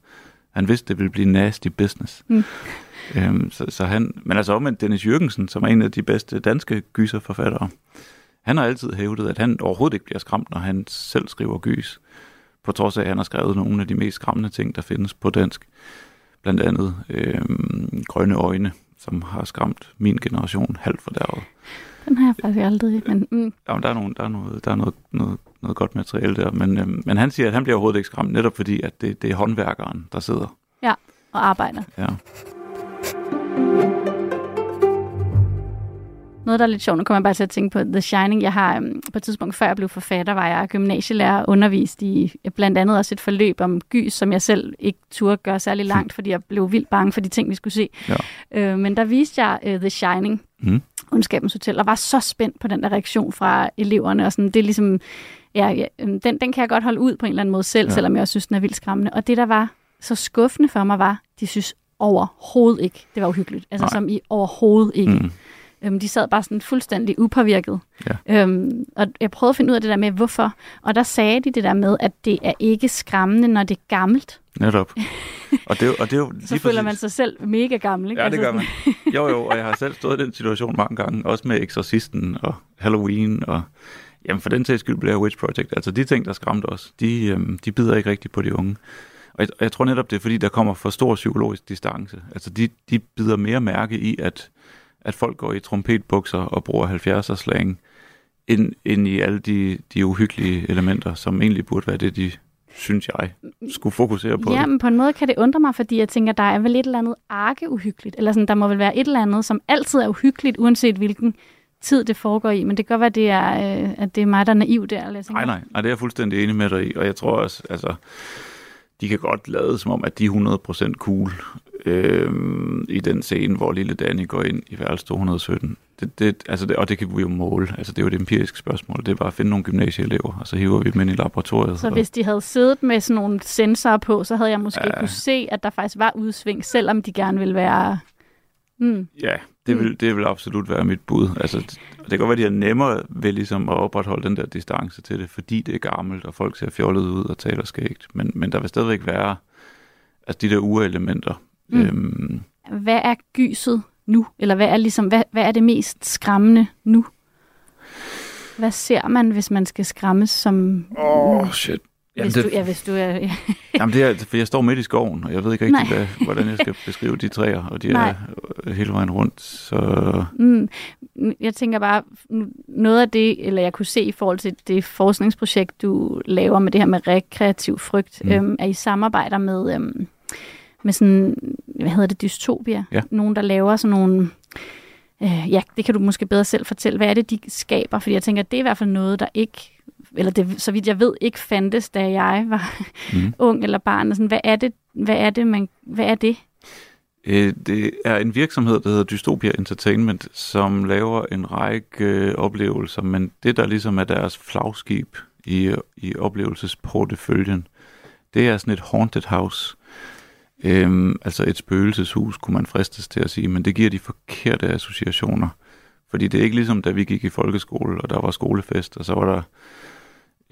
han vidste, det ville blive nasty business. Mm. Øhm, så, så han, men altså omvendt Dennis Jørgensen, som er en af de bedste danske gyserforfattere, han har altid hævdet, at han overhovedet ikke bliver skræmt, når han selv skriver gys. På trods af, at han har skrevet nogle af de mest skræmmende ting, der findes på dansk. Blandt andet øh, Grønne Øjne, som har skræmt min generation halvt for derud. Den har jeg faktisk aldrig. Men, mm. ja, men der er, nogle, der er, noget, der er noget, noget, noget godt materiale der. Men, øh, men han siger, at han bliver overhovedet ikke skræmt, netop fordi, at det, det er håndværkeren, der sidder. Ja, og arbejder. Ja. Noget, der er lidt sjovt, nu kommer jeg bare til at tænke på The Shining. Jeg har um, på et tidspunkt, før jeg blev forfatter, var jeg gymnasielærer undervist i blandt andet også et forløb om gys, som jeg selv ikke turde gøre særlig langt, fordi jeg blev vildt bange for de ting, vi skulle se. Ja. Øh, men der viste jeg uh, The Shining, mm. Ondskabens Hotel, og var så spændt på den der reaktion fra eleverne. Og sådan, det er ligesom, ja, ja, øhm, den, den kan jeg godt holde ud på en eller anden måde selv, ja. selvom jeg også synes, den er vildt skræmmende. Og det, der var så skuffende for mig var, de synes overhovedet ikke, det var uhyggeligt. Altså Nej. som i overhovedet ikke. Mm. Øhm, de sad bare sådan fuldstændig upåvirket. Ja. Øhm, og jeg prøvede at finde ud af det der med, hvorfor. Og der sagde de det der med, at det er ikke skræmmende, når det er gammelt. Netop. Og det, og det er jo *laughs* Så lige føler præcis- man sig selv mega gammel. Ikke? Ja, det Altså gør man. Jo, jo, og jeg har selv stået i den situation mange gange, også med Exorcisten og Halloween, og jamen for den sags skyld Blair Witch Project. Altså de ting, der skræmte os, de, øhm, de bider ikke rigtigt på de unge. Og jeg, og jeg tror netop, det er fordi, der kommer for stor psykologisk distance. Altså de, de bider mere mærke i, at, at folk går i trompetbukser og bruger 70'er slang, ind, ind i alle de, de uhyggelige elementer, som egentlig burde være det, de synes jeg, skulle fokusere på. Ja, men på en måde kan det undre mig, fordi jeg tænker, der er vel et eller andet arke uhyggeligt. Eller sådan, der må vel være et eller andet, som altid er uhyggeligt, uanset hvilken tid det foregår i. Men det kan godt være, at det er, øh, at det er mig, der er naiv der. Eller Nej, nej, nej, det er jeg fuldstændig enig med dig i, og jeg tror også, altså, de kan godt lade som om, at de er 100% cool øh, i den scene, hvor lille Danny går ind i værelse 217. Det, det, altså det, og det kan vi jo måle. Altså, det er jo et empirisk spørgsmål. Det er bare at finde nogle gymnasieelever, og så hiver vi dem ind i laboratoriet. Så og, hvis de havde siddet med sådan nogle sensorer på, så havde jeg måske Ja. kunne se, at der faktisk var udsving, selvom de gerne ville være... Mm. Ja, det vil, det vil absolut være mit bud. Altså, det, det kan godt være, at de er nemmere ved ligesom at opretholde den der distance til det, fordi det er gammelt, og folk ser fjollet ud og taler skægt. Men, men der vil stadigvæk være altså de der urelementer. Mm. Mm. Øhm, Hvad er gyset nu? Eller hvad er, ligesom, hvad, hvad er det mest skræmmende nu? Hvad ser man, hvis man skal skræmmes som... Åh, oh, shit. Jamen, hvis det, du, ja, hvis du er... Ja. *laughs* jamen det er, for jeg står midt i skoven, og jeg ved ikke rigtig, hvad, hvordan jeg skal beskrive de træer, og de Nej. er hele vejen rundt. Så Mm, jeg tænker bare, noget af det, eller jeg kunne se i forhold til det forskningsprojekt, du laver med det her med rekreativ frygt, Mm. mm. øhm, er i samarbejder med, øhm, med sådan, hvad hedder det, dystopia? Ja. Nogen, der laver sådan nogle, øh, ja, det kan du måske bedre selv fortælle. Hvad er det, de skaber? Fordi jeg tænker, det er i hvert fald noget, der ikke, eller det, så vidt jeg ved, ikke fandtes, da jeg var mm. *laughs* ung eller barn. Og Sådan, hvad er det, hvad er det, man, hvad er det? Øh, Det er en virksomhed, der hedder Dystopia Entertainment, som laver en række øh, oplevelser, men det, der ligesom er deres flagskib i, i oplevelsesporteføljen, det er sådan et haunted house. Øhm, altså et spøgelseshus, kunne man fristes til at sige, men det giver de forkerte associationer. Fordi det er ikke ligesom, da vi gik i folkeskole, og der var skolefest, og så var der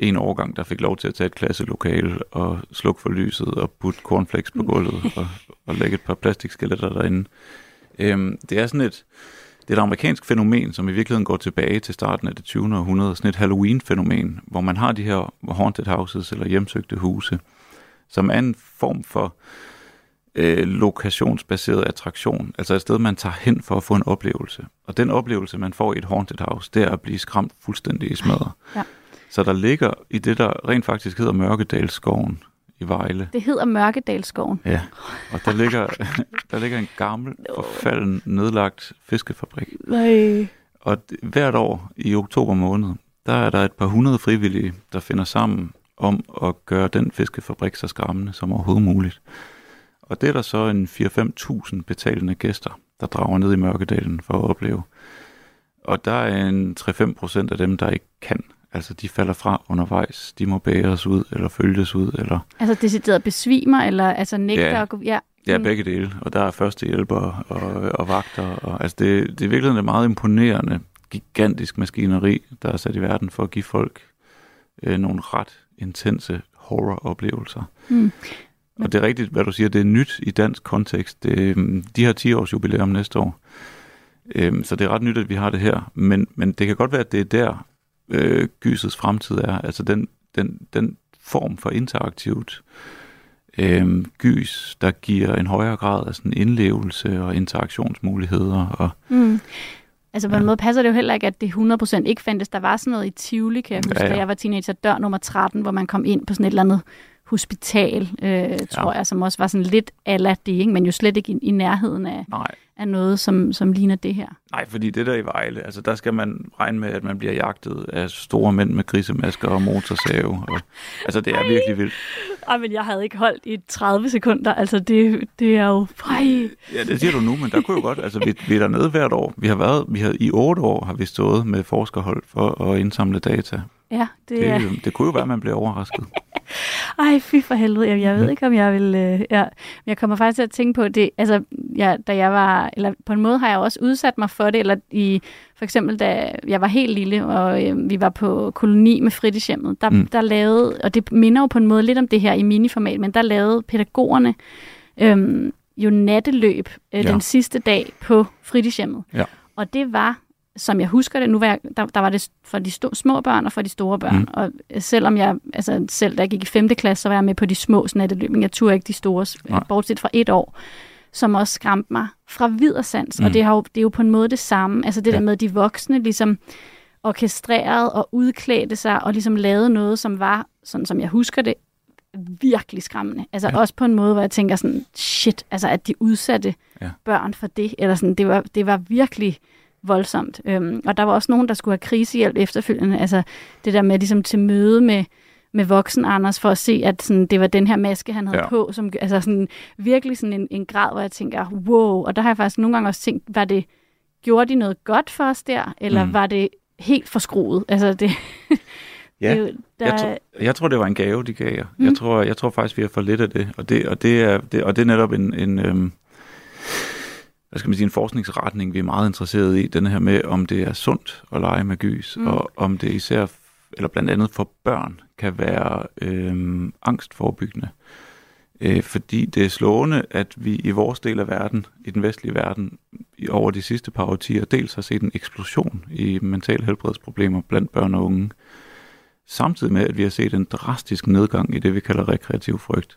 en årgang, der fik lov til at tage et klasselokale og slukke for lyset og putte cornflakes på gulvet *laughs* og, og lægge et par plastikskeletter derinde. Øhm, det er sådan et, det er et amerikansk fænomen, som i virkeligheden går tilbage til starten af det 20. århundrede. Sådan et Halloween-fænomen, hvor man har de her haunted houses eller hjemsøgte huse, som er en form for øh, lokationsbaseret attraktion. Altså et sted, man tager hen for at få en oplevelse. Og den oplevelse, man får i et haunted house, det er at blive skræmt fuldstændig i smadret. Ja. Så der ligger i det, der rent faktisk hedder Mørkedalsskoven i Vejle. Det hedder Mørkedalsskoven. Ja, og der ligger, der ligger en gammel, forfalden, nedlagt fiskefabrik. Nej. Og hvert år i oktober måned, der er der et par hundrede frivillige, der finder sammen om at gøre den fiskefabrik så skræmmende som overhovedet muligt. Og det er der så en 4-5.000 betalende gæster, der drager ned i Mørkedalen for at opleve. Og der er en 3-5 procent af dem, der ikke kan. Altså, de falder fra undervejs. De må bæres ud, eller følges ud, eller Altså decideret besvimer, eller altså nægter Ja. at gå... Ja. Ja, Mm. begge dele. Og der er førstehjælpere og, og vagter. Og, altså det, det er virkelig et meget imponerende, gigantisk maskineri, der er sat i verden for at give folk øh, nogle ret intense horror-oplevelser. Mm. Og det er rigtigt, hvad du siger, det er nyt i dansk kontekst. Det, øhm, de har 10 års jubilæum næste år. Øhm, så det er ret nyt, at vi har det her. Men, men det kan godt være, at det er der, øh, gysets fremtid er. Altså den, den, den form for interaktivt øh, gys, der giver en højere grad af sådan indlevelse og interaktionsmuligheder. Og, Mm. Altså på en Ja. måde passer det jo heller ikke, at det 100% ikke fandtes. Der var sådan noget i Tivoli, kan jeg huske, Ja, ja, da jeg var teenager, dør nummer 13, hvor man kom ind på sådan et eller andet hospital, øh, tror jeg, som også var sådan lidt ala det, ikke? men jo slet ikke i, i nærheden af, nej, af noget, som, som ligner det her. nej, fordi det der i Vejle, altså der skal man regne med, at man bliver jagtet af store mænd med grisemasker og motorsave. Og, *laughs* altså det er virkelig vildt. Ej, men jeg havde ikke holdt i 30 sekunder. Altså, det, det er jo... Ej. Ja, det siger du nu, men der kunne jo godt, altså vi, vi er dernede hvert år. Vi har været, vi har, i otte år har vi stået med forskerhold for at indsamle data. Ja, det Det, er... det, det kunne jo være, at man bliver overrasket. Ej, fy for helvede. Jeg, jeg ved ikke, om jeg vil... Øh, ja. Jeg kommer faktisk til at tænke på det. Altså, ja, da jeg var... Eller på en måde har jeg også udsat mig for det. Eller i, for eksempel, da jeg var helt lille, og øh, vi var på koloni med fritidshjemmet, der, mm. der lavede... Og det minder jo på en måde lidt om det her i miniformat, men der lavede pædagogerne øh, jo natteløb øh, ja. den sidste dag på fritidshjemmet. Ja. Og det var som jeg husker det, nu var jeg, der, der var det for de sto- små børn og for de store børn. Mm. Og selvom jeg, altså selv da jeg gik i 5. klasse, så var jeg med på de små natteløb, men jeg turde ikke de store, Nej. bortset fra et år, som også skræmte mig fra videresands. Mm. Og det, har jo, det er jo på en måde det samme. Altså det ja. der med, de voksne ligesom orkestreret og udklædte sig og ligesom lavede noget, som var, sådan som jeg husker det, virkelig skræmmende. Altså ja. også på en måde, hvor jeg tænker sådan, shit, altså at de udsatte ja. børn for det, eller sådan, det var, det var virkelig voldsomt. Øhm, og der var også nogen, der skulle have krisehjælp efterfølgende. Altså det der med ligesom til møde med, med voksen Anders, for at se, at sådan, det var den her maske, han havde ja. på, som altså sådan, virkelig sådan en, en grad, hvor jeg tænker, wow. Og der har jeg faktisk nogle gange også tænkt, var det, gjorde de noget godt for os der, eller mm. var det helt forskruet? Altså det... Ja, det, der... jeg, tror, jeg tror, det var en gave, de gav jer. Mm. Jeg, tror, jeg tror faktisk, vi har for lidt af det. Og det, og det, er, det, og det er netop en, en, øhm, hvad skal man sige, en forskningsretning, vi er meget interesseret i, den her med, om det er sundt at lege med gys, mm. og om det især, eller blandt andet for børn, kan være øhm, angstforebyggende. Øh, fordi det er slående, at vi i vores del af verden, i den vestlige verden, i over de sidste par årtier, dels har set en eksplosion i mentale helbredsproblemer blandt børn og unge, samtidig med, at vi har set en drastisk nedgang i det, vi kalder rekreativ frygt.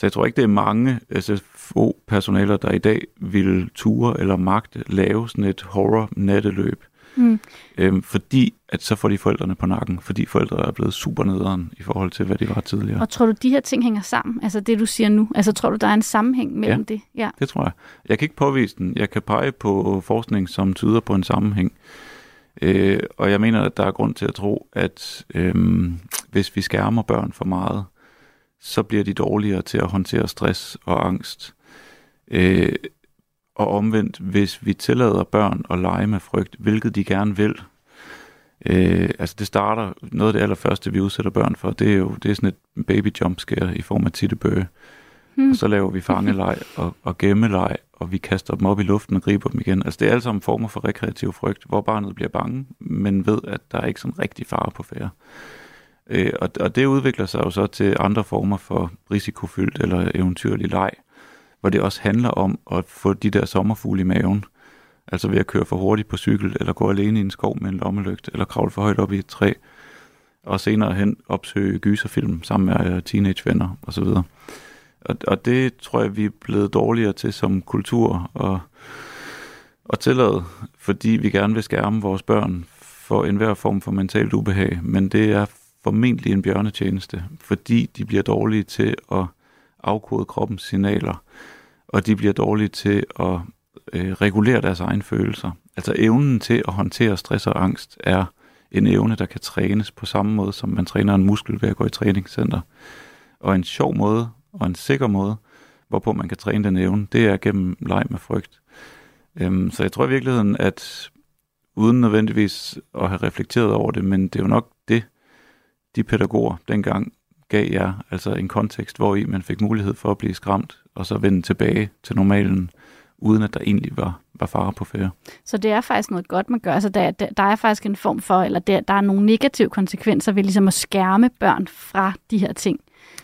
Så jeg tror ikke, det er mange SFO-personaler, der i dag vil ture eller magte lave sådan et horror-natteløb. Mm. Øhm, fordi at så får de forældrene på nakken, fordi forældre er blevet super nederen i forhold til, hvad de var tidligere. Og tror du, de her ting hænger sammen? Altså det, du siger nu? Altså tror du, der er en sammenhæng mellem ja, det? Ja, det tror jeg. Jeg kan ikke påvise den. Jeg kan pege på forskning, som tyder på en sammenhæng. Øh, og jeg mener, at der er grund til at tro, at øh, hvis vi skærmer børn for meget, så bliver de dårligere til at håndtere stress og angst. Øh, og omvendt, hvis vi tillader børn at lege med frygt, hvilket de gerne vil, øh, altså det starter, noget af det allerførste, vi udsætter børn for, det er jo det er sådan et baby jumpscare i form af tittebøge. Hmm. Og så laver vi fangeleg og, og gemmeleg, og vi kaster dem op i luften og griber dem igen. Altså det er alle sammen former for rekreativ frygt, hvor barnet bliver bange, men ved, at der er ikke sådan rigtig fare på færre. Øh, og, og det udvikler sig jo så til andre former for risikofyldt eller eventyrlig leg, hvor det også handler om at få de der sommerfugle i maven. Altså ved at køre for hurtigt på cykel, eller gå alene i en skov med en lommelygt, eller kravle for højt op i et træ, og senere hen opsøge gyserfilm sammen med øh, teenagevenner osv. Og, og det tror jeg, vi er blevet dårligere til som kultur og, og tillade, fordi vi gerne vil skærme vores børn for enhver form for mentalt ubehag, men det er formentlig en bjørnetjeneste, fordi de bliver dårlige til at afkode kroppens signaler, og de bliver dårlige til at øh, regulere deres egne følelser. Altså evnen til at håndtere stress og angst er en evne, der kan trænes på samme måde, som man træner en muskel ved at gå i træningscenter. Og en sjov måde og en sikker måde, hvorpå man kan træne den evne, det er gennem leg med frygt. Øhm, så jeg tror i virkeligheden, at uden nødvendigvis at have reflekteret over det, men det er jo nok de pædagoger dengang gav jer, altså en kontekst, hvor i man fik mulighed for at blive skræmt, og så vende tilbage til normalen, uden at der egentlig var, var fare på færre. Så det er faktisk noget godt, man gør. Altså der, der, er faktisk en form for, eller der, der er nogle negative konsekvenser ved ligesom at skærme børn fra de her ting.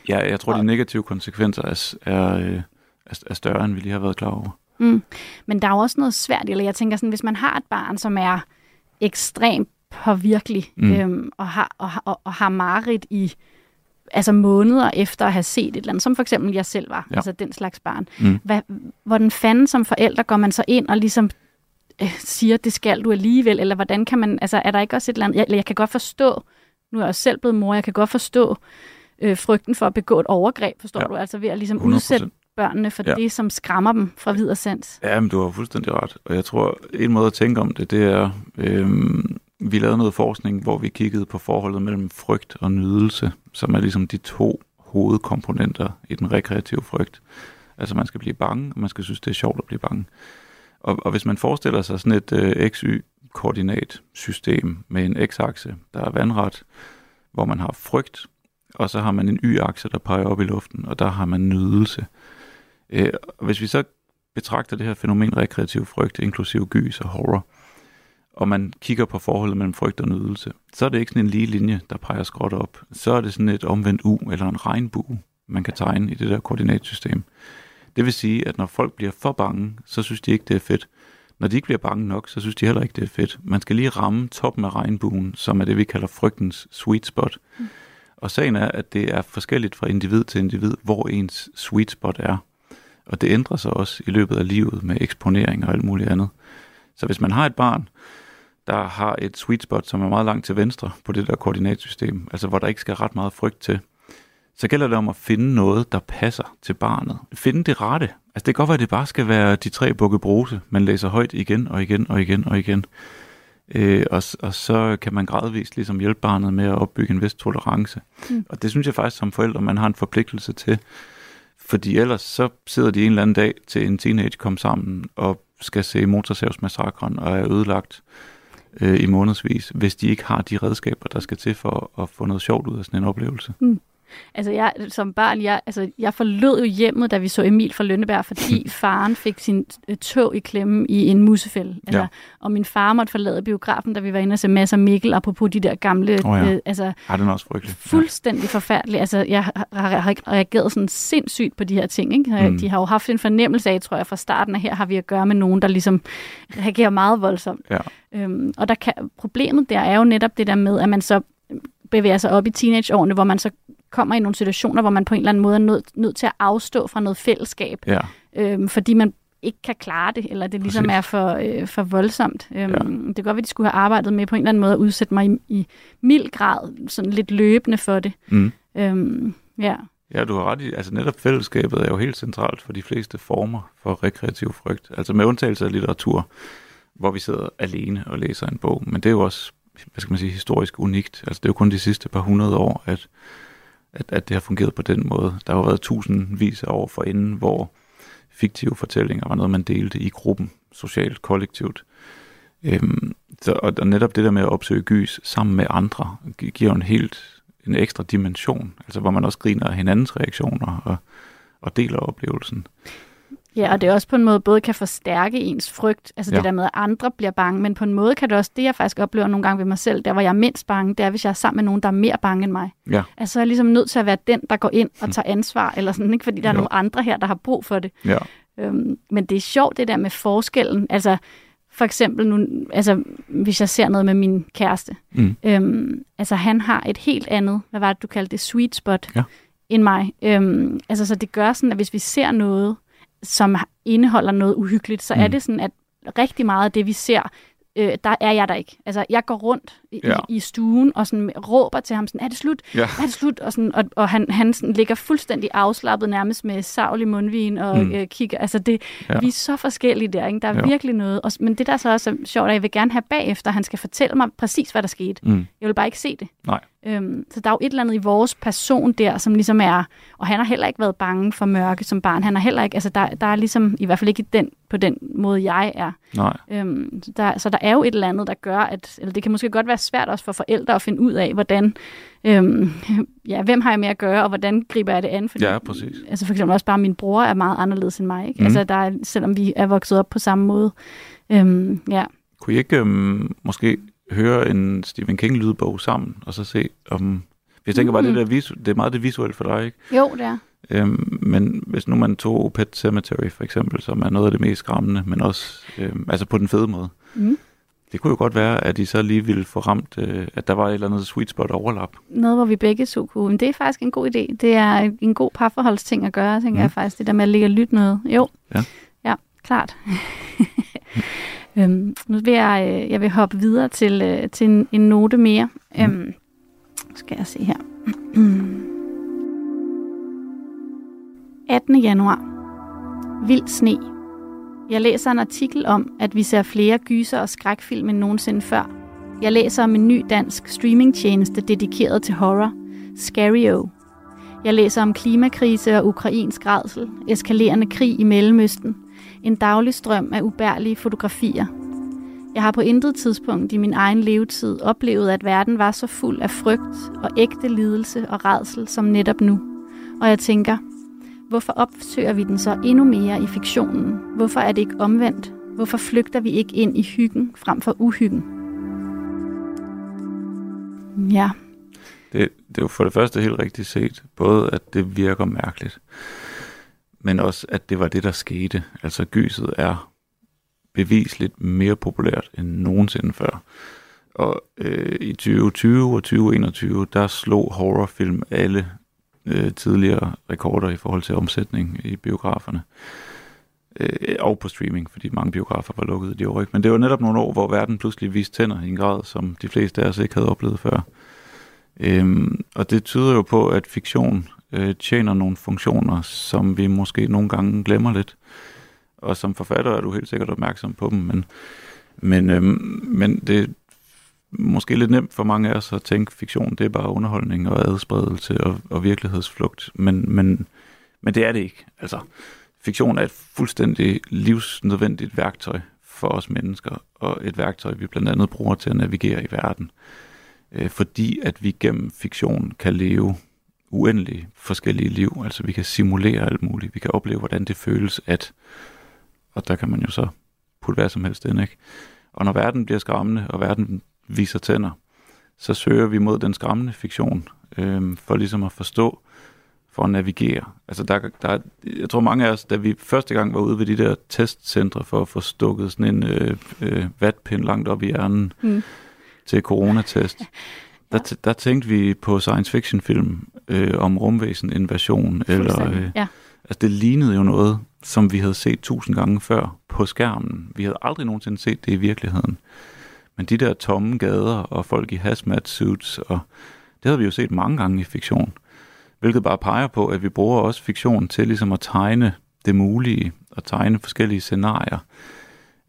Ja, jeg tror, og... de negative konsekvenser er, er, øh, er, er større, end vi lige har været klar over. Mm. Men der er jo også noget svært, eller jeg tænker sådan, hvis man har et barn, som er ekstremt påvirkelig mm. øhm, og, har, og, og, og har marit i altså måneder efter at have set et eller andet, som for eksempel jeg selv var, ja. altså den slags barn. Mm. Hvad, hvordan fanden som forældre går man så ind og ligesom øh, siger, det skal du alligevel, eller hvordan kan man, altså er der ikke også et eller andet, jeg, jeg kan godt forstå, nu er jeg også selv blevet mor, jeg kan godt forstå øh, frygten for at begå et overgreb, forstår ja. du, altså ved at ligesom 100%. udsætte børnene for ja. det, som skræmmer dem fra videre sands. Ja, men du har fuldstændig ret, og jeg tror, en måde at tænke om det, det er, øh, vi lavede noget forskning, hvor vi kiggede på forholdet mellem frygt og nydelse, som er ligesom de to hovedkomponenter i den rekreative frygt. Altså man skal blive bange, og man skal synes, det er sjovt at blive bange. Og, og hvis man forestiller sig sådan et øh, XY-koordinatsystem med en x-akse, der er vandret, hvor man har frygt, og så har man en y-akse, der peger op i luften, og der har man nydelse. Øh, og hvis vi så betragter det her fænomen rekreativ frygt, inklusive gys og horror, og man kigger på forholdet mellem frygt og nydelse, så er det ikke sådan en lige linje, der peger skråt op. Så er det sådan et omvendt U eller en regnbue, man kan tegne i det der koordinatsystem. Det vil sige, at når folk bliver for bange, så synes de ikke, det er fedt. Når de ikke bliver bange nok, så synes de heller ikke, det er fedt. Man skal lige ramme toppen af regnbuen, som er det, vi kalder frygtens sweet spot. Mm. Og sagen er, at det er forskelligt fra individ til individ, hvor ens sweet spot er. Og det ændrer sig også i løbet af livet med eksponering og alt muligt andet. Så hvis man har et barn, der har et sweet spot, som er meget langt til venstre på det der koordinatsystem, altså hvor der ikke skal ret meget frygt til, så gælder det om at finde noget, der passer til barnet. Finde det rette. Altså det kan godt være, at det bare skal være de tre bukke bruse, man læser højt igen og igen og igen og igen. Øh, og, og så kan man gradvist ligesom hjælpe barnet med at opbygge en vis tolerance. Mm. Og det synes jeg faktisk som forældre, man har en forpligtelse til. Fordi ellers så sidder de en eller anden dag til en teenage kom sammen og skal se motorsavsmassakren og er ødelagt øh, Øh, i månedsvis, hvis de ikke har de redskaber, der skal til for at få noget sjovt ud af sådan en oplevelse. Mm. Altså jeg, som barn, jeg, altså, jeg forlod jo hjemmet, da vi så Emil fra Lønneberg, fordi *clears throat* faren fik sin øh, tog i klemme i en musefælde. Altså, ja. Og min far måtte forlade biografen, da vi var inde og se masser Mikkel, apropos de der gamle... Oh ja. øh, altså, ja, den er også frygtelig. Fuldstændig ja. forfærdelig. Altså, jeg har, har, har reageret sådan sindssygt på de her ting. Ikke? Mm. De har jo haft en fornemmelse af, tror jeg, fra starten af her har vi at gøre med nogen, der ligesom reagerer meget voldsomt. Ja. Øhm, og der kan, problemet der er jo netop det der med, at man så bevæger sig op i teenageårene, hvor man så kommer i nogle situationer, hvor man på en eller anden måde er nødt, nødt til at afstå fra noget fællesskab, ja. øhm, fordi man ikke kan klare det, eller det ligesom Præcis. er for, øh, for voldsomt. Øhm, ja. Det kan godt være, de skulle have arbejdet med på en eller anden måde at udsætte mig i, i mild grad, sådan lidt løbende for det. Mm. Øhm, ja. Ja, du har ret i, altså netop fællesskabet er jo helt centralt for de fleste former for rekreativ frygt. Altså med undtagelse af litteratur, hvor vi sidder alene og læser en bog. Men det er jo også, hvad skal man sige, historisk unikt. Altså det er jo kun de sidste par hundrede år, at at, at det har fungeret på den måde. Der har jo været tusindvis af år forinden, hvor fiktive fortællinger var noget, man delte i gruppen, socialt, kollektivt. Øhm, så, og, og netop det der med at opsøge gys sammen med andre, giver en helt en ekstra dimension, altså hvor man også griner af hinandens reaktioner og, og deler oplevelsen. Ja, og det er også på en måde både kan forstærke ens frygt, altså ja. det der med, at andre bliver bange, men på en måde kan det også, det jeg faktisk oplever nogle gange ved mig selv, der hvor jeg er mindst bange, det er, hvis jeg er sammen med nogen, der er mere bange end mig. Ja. Altså så er jeg ligesom nødt til at være den, der går ind og hm. tager ansvar, eller sådan, ikke fordi der er jo. nogle andre her, der har brug for det. Ja. Øhm, men det er sjovt, det der med forskellen. Altså for eksempel nu, altså hvis jeg ser noget med min kæreste, mm. øhm, altså han har et helt andet, hvad var det, du kaldte det, sweet spot, ja. end mig. Øhm, altså så det gør sådan, at hvis vi ser noget, som indeholder noget uhyggeligt, så mm. er det sådan, at rigtig meget af det, vi ser, øh, der er jeg der ikke. Altså, jeg går rundt i, ja. i, i stuen og sådan råber til ham sådan, er det slut? Ja. Er det slut? Og, sådan, og, og han, han sådan ligger fuldstændig afslappet nærmest med savl i mundvin og mm. øh, kigger. Altså, det, ja. vi er så forskellige der, ikke? Der er ja. virkelig noget. Og, men det der så også er sjovt, at jeg vil gerne have bagefter, han skal fortælle mig præcis, hvad der skete. Mm. Jeg vil bare ikke se det. Nej. Øhm, så der er jo et eller andet i vores person der, som ligesom er, og han har heller ikke været bange for mørke som barn. Han har heller ikke, altså der, der er ligesom, i hvert fald ikke den, på den måde, jeg er. Nej. Øhm, så, der, så der er jo et eller andet, der gør, at, eller det kan måske godt være svært også for forældre at finde ud af, hvordan, øhm, ja, hvem har jeg med at gøre, og hvordan griber jeg det an? Fordi, ja, præcis. Altså for eksempel også bare, min bror er meget anderledes end mig. Ikke? Mm. Altså der er, selvom vi er vokset op på samme måde. Øhm, ja. Kunne I ikke øhm, måske høre en Stephen King-lydbog sammen, og så se om... Jeg tænker bare, mm. det, der visu- det er meget det visuelle for dig, ikke? Jo, det er. Øhm, men hvis nu man tog Pet Cemetery for eksempel, som er noget af det mest skræmmende, men også øhm, altså på den fede måde. Mm. Det kunne jo godt være, at de så lige ville få ramt, øh, at der var et eller andet sweet spot overlap. Noget, hvor vi begge så kunne. Men det er faktisk en god idé. Det er en god parforholdsting at gøre, tænker mm. jeg faktisk. Det der med at ligge og lytte noget. Jo, ja, ja klart. *laughs* Øhm, nu vil jeg, øh, jeg vil hoppe videre til, øh, til en, en note mere. Mm. Øhm, skal jeg se her. *clears throat* 18. januar. Vild sne. Jeg læser en artikel om, at vi ser flere gyser og skrækfilm end nogensinde før. Jeg læser om en ny dansk streamingtjeneste dedikeret til horror, Scario. Jeg læser om klimakrise og ukrainsk rædsel, eskalerende krig i Mellemøsten, en daglig strøm af ubærlige fotografier. Jeg har på intet tidspunkt i min egen levetid oplevet, at verden var så fuld af frygt og ægte lidelse og redsel som netop nu. Og jeg tænker, hvorfor opsøger vi den så endnu mere i fiktionen? Hvorfor er det ikke omvendt? Hvorfor flygter vi ikke ind i hyggen frem for uhyggen? Ja. Det, det er jo for det første helt rigtigt set. Både at det virker mærkeligt, men også at det var det, der skete. Altså gyset er bevisligt mere populært end nogensinde før. Og øh, i 2020 og 2021, der slog horrorfilm alle øh, tidligere rekorder i forhold til omsætning i biograferne. Øh, og på streaming, fordi mange biografer var lukket de år. Ikke? Men det var netop nogle år, hvor verden pludselig viste tænder i en grad, som de fleste af os ikke havde oplevet før. Øh, og det tyder jo på, at fiktion øh, tjener nogle funktioner, som vi måske nogle gange glemmer lidt. Og som forfatter er du helt sikkert opmærksom på dem, men, men, øh, men det måske lidt nemt for mange af os at tænke, fiktion det er bare underholdning og adspredelse og, og virkelighedsflugt. Men, men, men det er det ikke. Altså, fiktion er et fuldstændig livsnødvendigt værktøj for os mennesker, og et værktøj, vi blandt andet bruger til at navigere i verden. Øh, fordi at vi gennem fiktion kan leve uendelige forskellige liv. Altså vi kan simulere alt muligt. Vi kan opleve, hvordan det føles at... Og der kan man jo så putte hvad som helst ind, ikke? Og når verden bliver skræmmende, og verden viser tænder, så søger vi mod den skræmmende fiktion, øh, for ligesom at forstå, for at navigere. Altså der, der, jeg tror mange af os, da vi første gang var ude ved de der testcentre for at få stukket sådan en øh, øh, vatpind langt op i hjernen mm. til coronatest, *laughs* ja. der, der tænkte vi på science fiction film øh, om rumvæsen invasion. Eller, øh, ja. Altså det lignede jo noget, som vi havde set tusind gange før på skærmen. Vi havde aldrig nogensinde set det i virkeligheden. Men de der tomme gader og folk i hazmat suits, og det havde vi jo set mange gange i fiktion. Hvilket bare peger på, at vi bruger også fiktion til ligesom at tegne det mulige, og tegne forskellige scenarier.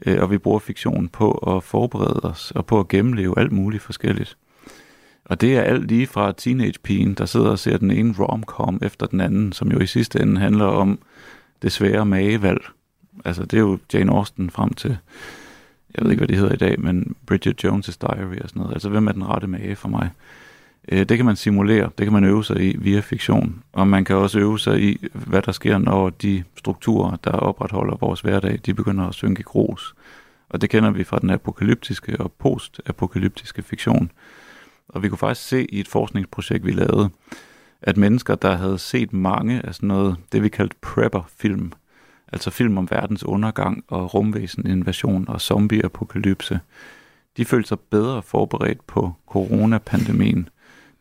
Øh, og vi bruger fiktion på at forberede os, og på at gennemleve alt muligt forskelligt. Og det er alt lige fra teenagepigen, der sidder og ser den ene rom-com efter den anden, som jo i sidste ende handler om det svære magevalg. Altså det er jo Jane Austen frem til, jeg ved ikke hvad det hedder i dag, men Bridget Jones' Diary og sådan noget. Altså hvem er den rette mage for mig? Øh, det kan man simulere, det kan man øve sig i via fiktion. Og man kan også øve sig i, hvad der sker, når de strukturer, der opretholder vores hverdag, de begynder at synke i grus. Og det kender vi fra den apokalyptiske og post-apokalyptiske fiktion. Og vi kunne faktisk se i et forskningsprojekt, vi lavede, at mennesker, der havde set mange af sådan noget, det vi kaldte prepper-film, altså film om verdens undergang og rumvæsen, invasion og zombie-apokalypse, de følte sig bedre forberedt på coronapandemien,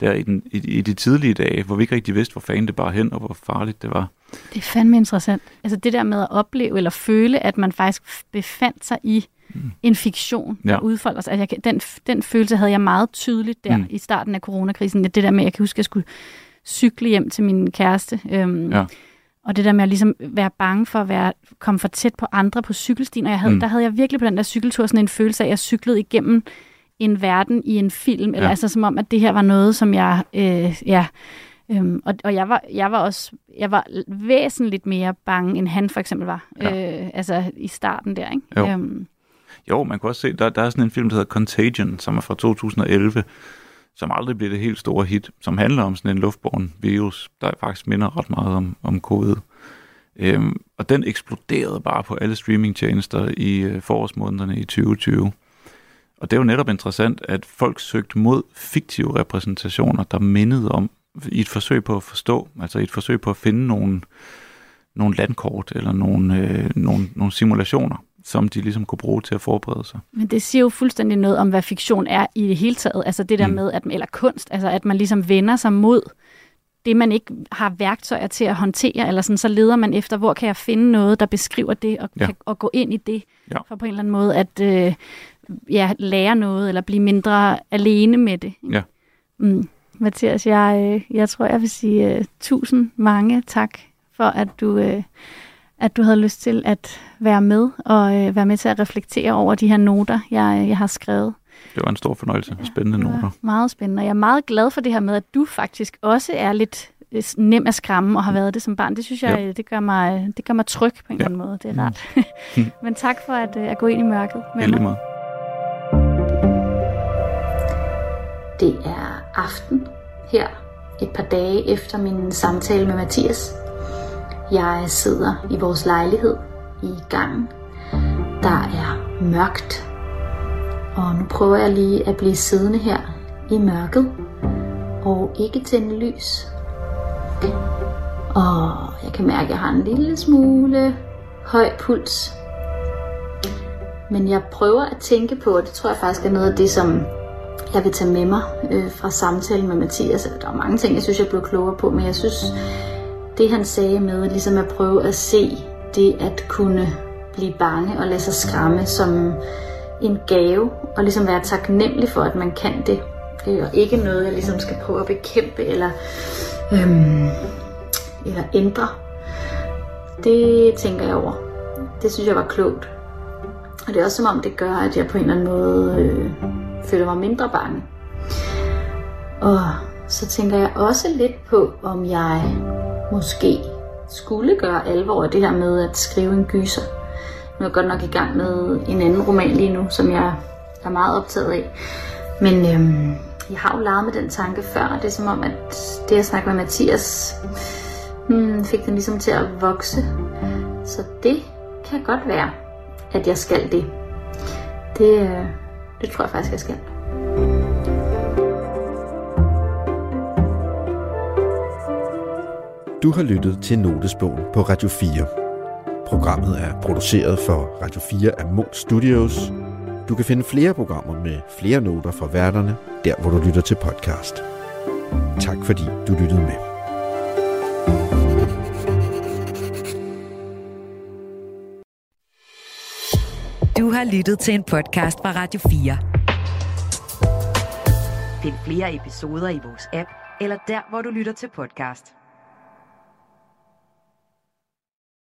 der i, den, i, i de tidlige dage, hvor vi ikke rigtig vidste, hvor fanden det bare hen, og hvor farligt det var. Det er fandme interessant. Altså det der med at opleve eller føle, at man faktisk befandt sig i mm. en fiktion, der ja. udfolder sig. Altså, jeg, den, den følelse havde jeg meget tydeligt der mm. i starten af coronakrisen. Det der med, jeg kan huske, at jeg skulle cykle hjem til min kæreste. Øhm, ja. Og det der med at ligesom være bange for at være, komme for tæt på andre på cykelstien. Og jeg havde, mm. der havde jeg virkelig på den der cykeltur sådan en følelse af, at jeg cyklede igennem en verden i en film. Ja. Eller altså som om, at det her var noget, som jeg... Øh, ja, Øhm, og og jeg, var, jeg var også jeg var væsentligt mere bange, end han for eksempel var. Ja. Øh, altså i starten der, ikke? Jo. Øhm, jo, man kan også se, der, der er sådan en film, der hedder Contagion, som er fra 2011, som aldrig blev det helt store hit, som handler om sådan en luftborn virus, der faktisk minder ret meget om, om covid. Øhm, og den eksploderede bare på alle streamingtjenester i øh, forårsmånederne i 2020. Og det er jo netop interessant, at folk søgte mod fiktive repræsentationer, der mindede om, i et forsøg på at forstå, altså i et forsøg på at finde nogle, nogle landkort eller nogle, øh, nogle, nogle simulationer, som de ligesom kunne bruge til at forberede sig. Men det siger jo fuldstændig noget om, hvad fiktion er i det hele taget. Altså det der mm. med, at, eller kunst, altså at man ligesom vender sig mod det, man ikke har værktøjer til at håndtere, eller sådan, så leder man efter, hvor kan jeg finde noget, der beskriver det, og, ja. kan, og gå ind i det, ja. for på en eller anden måde at øh, ja, lære noget, eller blive mindre alene med det. Ja. Mm. Mathias, jeg, øh, jeg tror, jeg vil sige uh, tusind mange tak for, at du... Uh, at du havde lyst til at være med og øh, være med til at reflektere over de her noter, jeg, øh, jeg har skrevet. Det var en stor fornøjelse. Spændende ja, noter. Meget spændende. Og jeg er meget glad for det her med, at du faktisk også er lidt øh, nem at skræmme og har mm. været det som barn. Det synes jeg, ja. Øh, det, gør mig, det gør mig tryg på en ja. eller anden måde. Det er mm. rart. Mm. *laughs* Men tak for at, at gå ind i mørket med mig. Det er aften her, et par dage efter min samtale med Mathias, jeg sidder i vores lejlighed i gangen. Der er mørkt. Og nu prøver jeg lige at blive siddende her i mørket og ikke tænde lys. Og jeg kan mærke, at jeg har en lille smule høj puls. Men jeg prøver at tænke på, og det tror jeg faktisk er noget af det, som jeg vil tage med mig øh, fra samtalen med Mathias. Der er mange ting, jeg synes, jeg blev klogere på, men jeg synes, det han sagde med ligesom at prøve at se det at kunne blive bange og lade sig skræmme som en gave, og ligesom være taknemmelig for, at man kan det, øh, og ikke noget, jeg ligesom skal prøve at bekæmpe eller, øhm, eller ændre. Det tænker jeg over. Det synes jeg var klogt. Og det er også som om, det gør, at jeg på en eller anden måde øh, føler mig mindre bange. Og så tænker jeg også lidt på, om jeg måske skulle gøre alvor af det her med at skrive en gyser. Nu er jeg godt nok i gang med en anden roman lige nu, som jeg er meget optaget af. Men øhm, jeg har jo leget med den tanke før, og det er som om, at det at snakke med Mathias hmm, fik den ligesom til at vokse. Så det kan godt være, at jeg skal det. Det, øh, det tror jeg faktisk, jeg skal. Du har lyttet til Notesbogen på Radio 4. Programmet er produceret for Radio 4 af Munk Studios. Du kan finde flere programmer med flere noter fra værterne, der hvor du lytter til podcast. Tak fordi du lyttede med. Du har lyttet til en podcast fra Radio 4. Find flere episoder i vores app, eller der, hvor du lytter til podcast.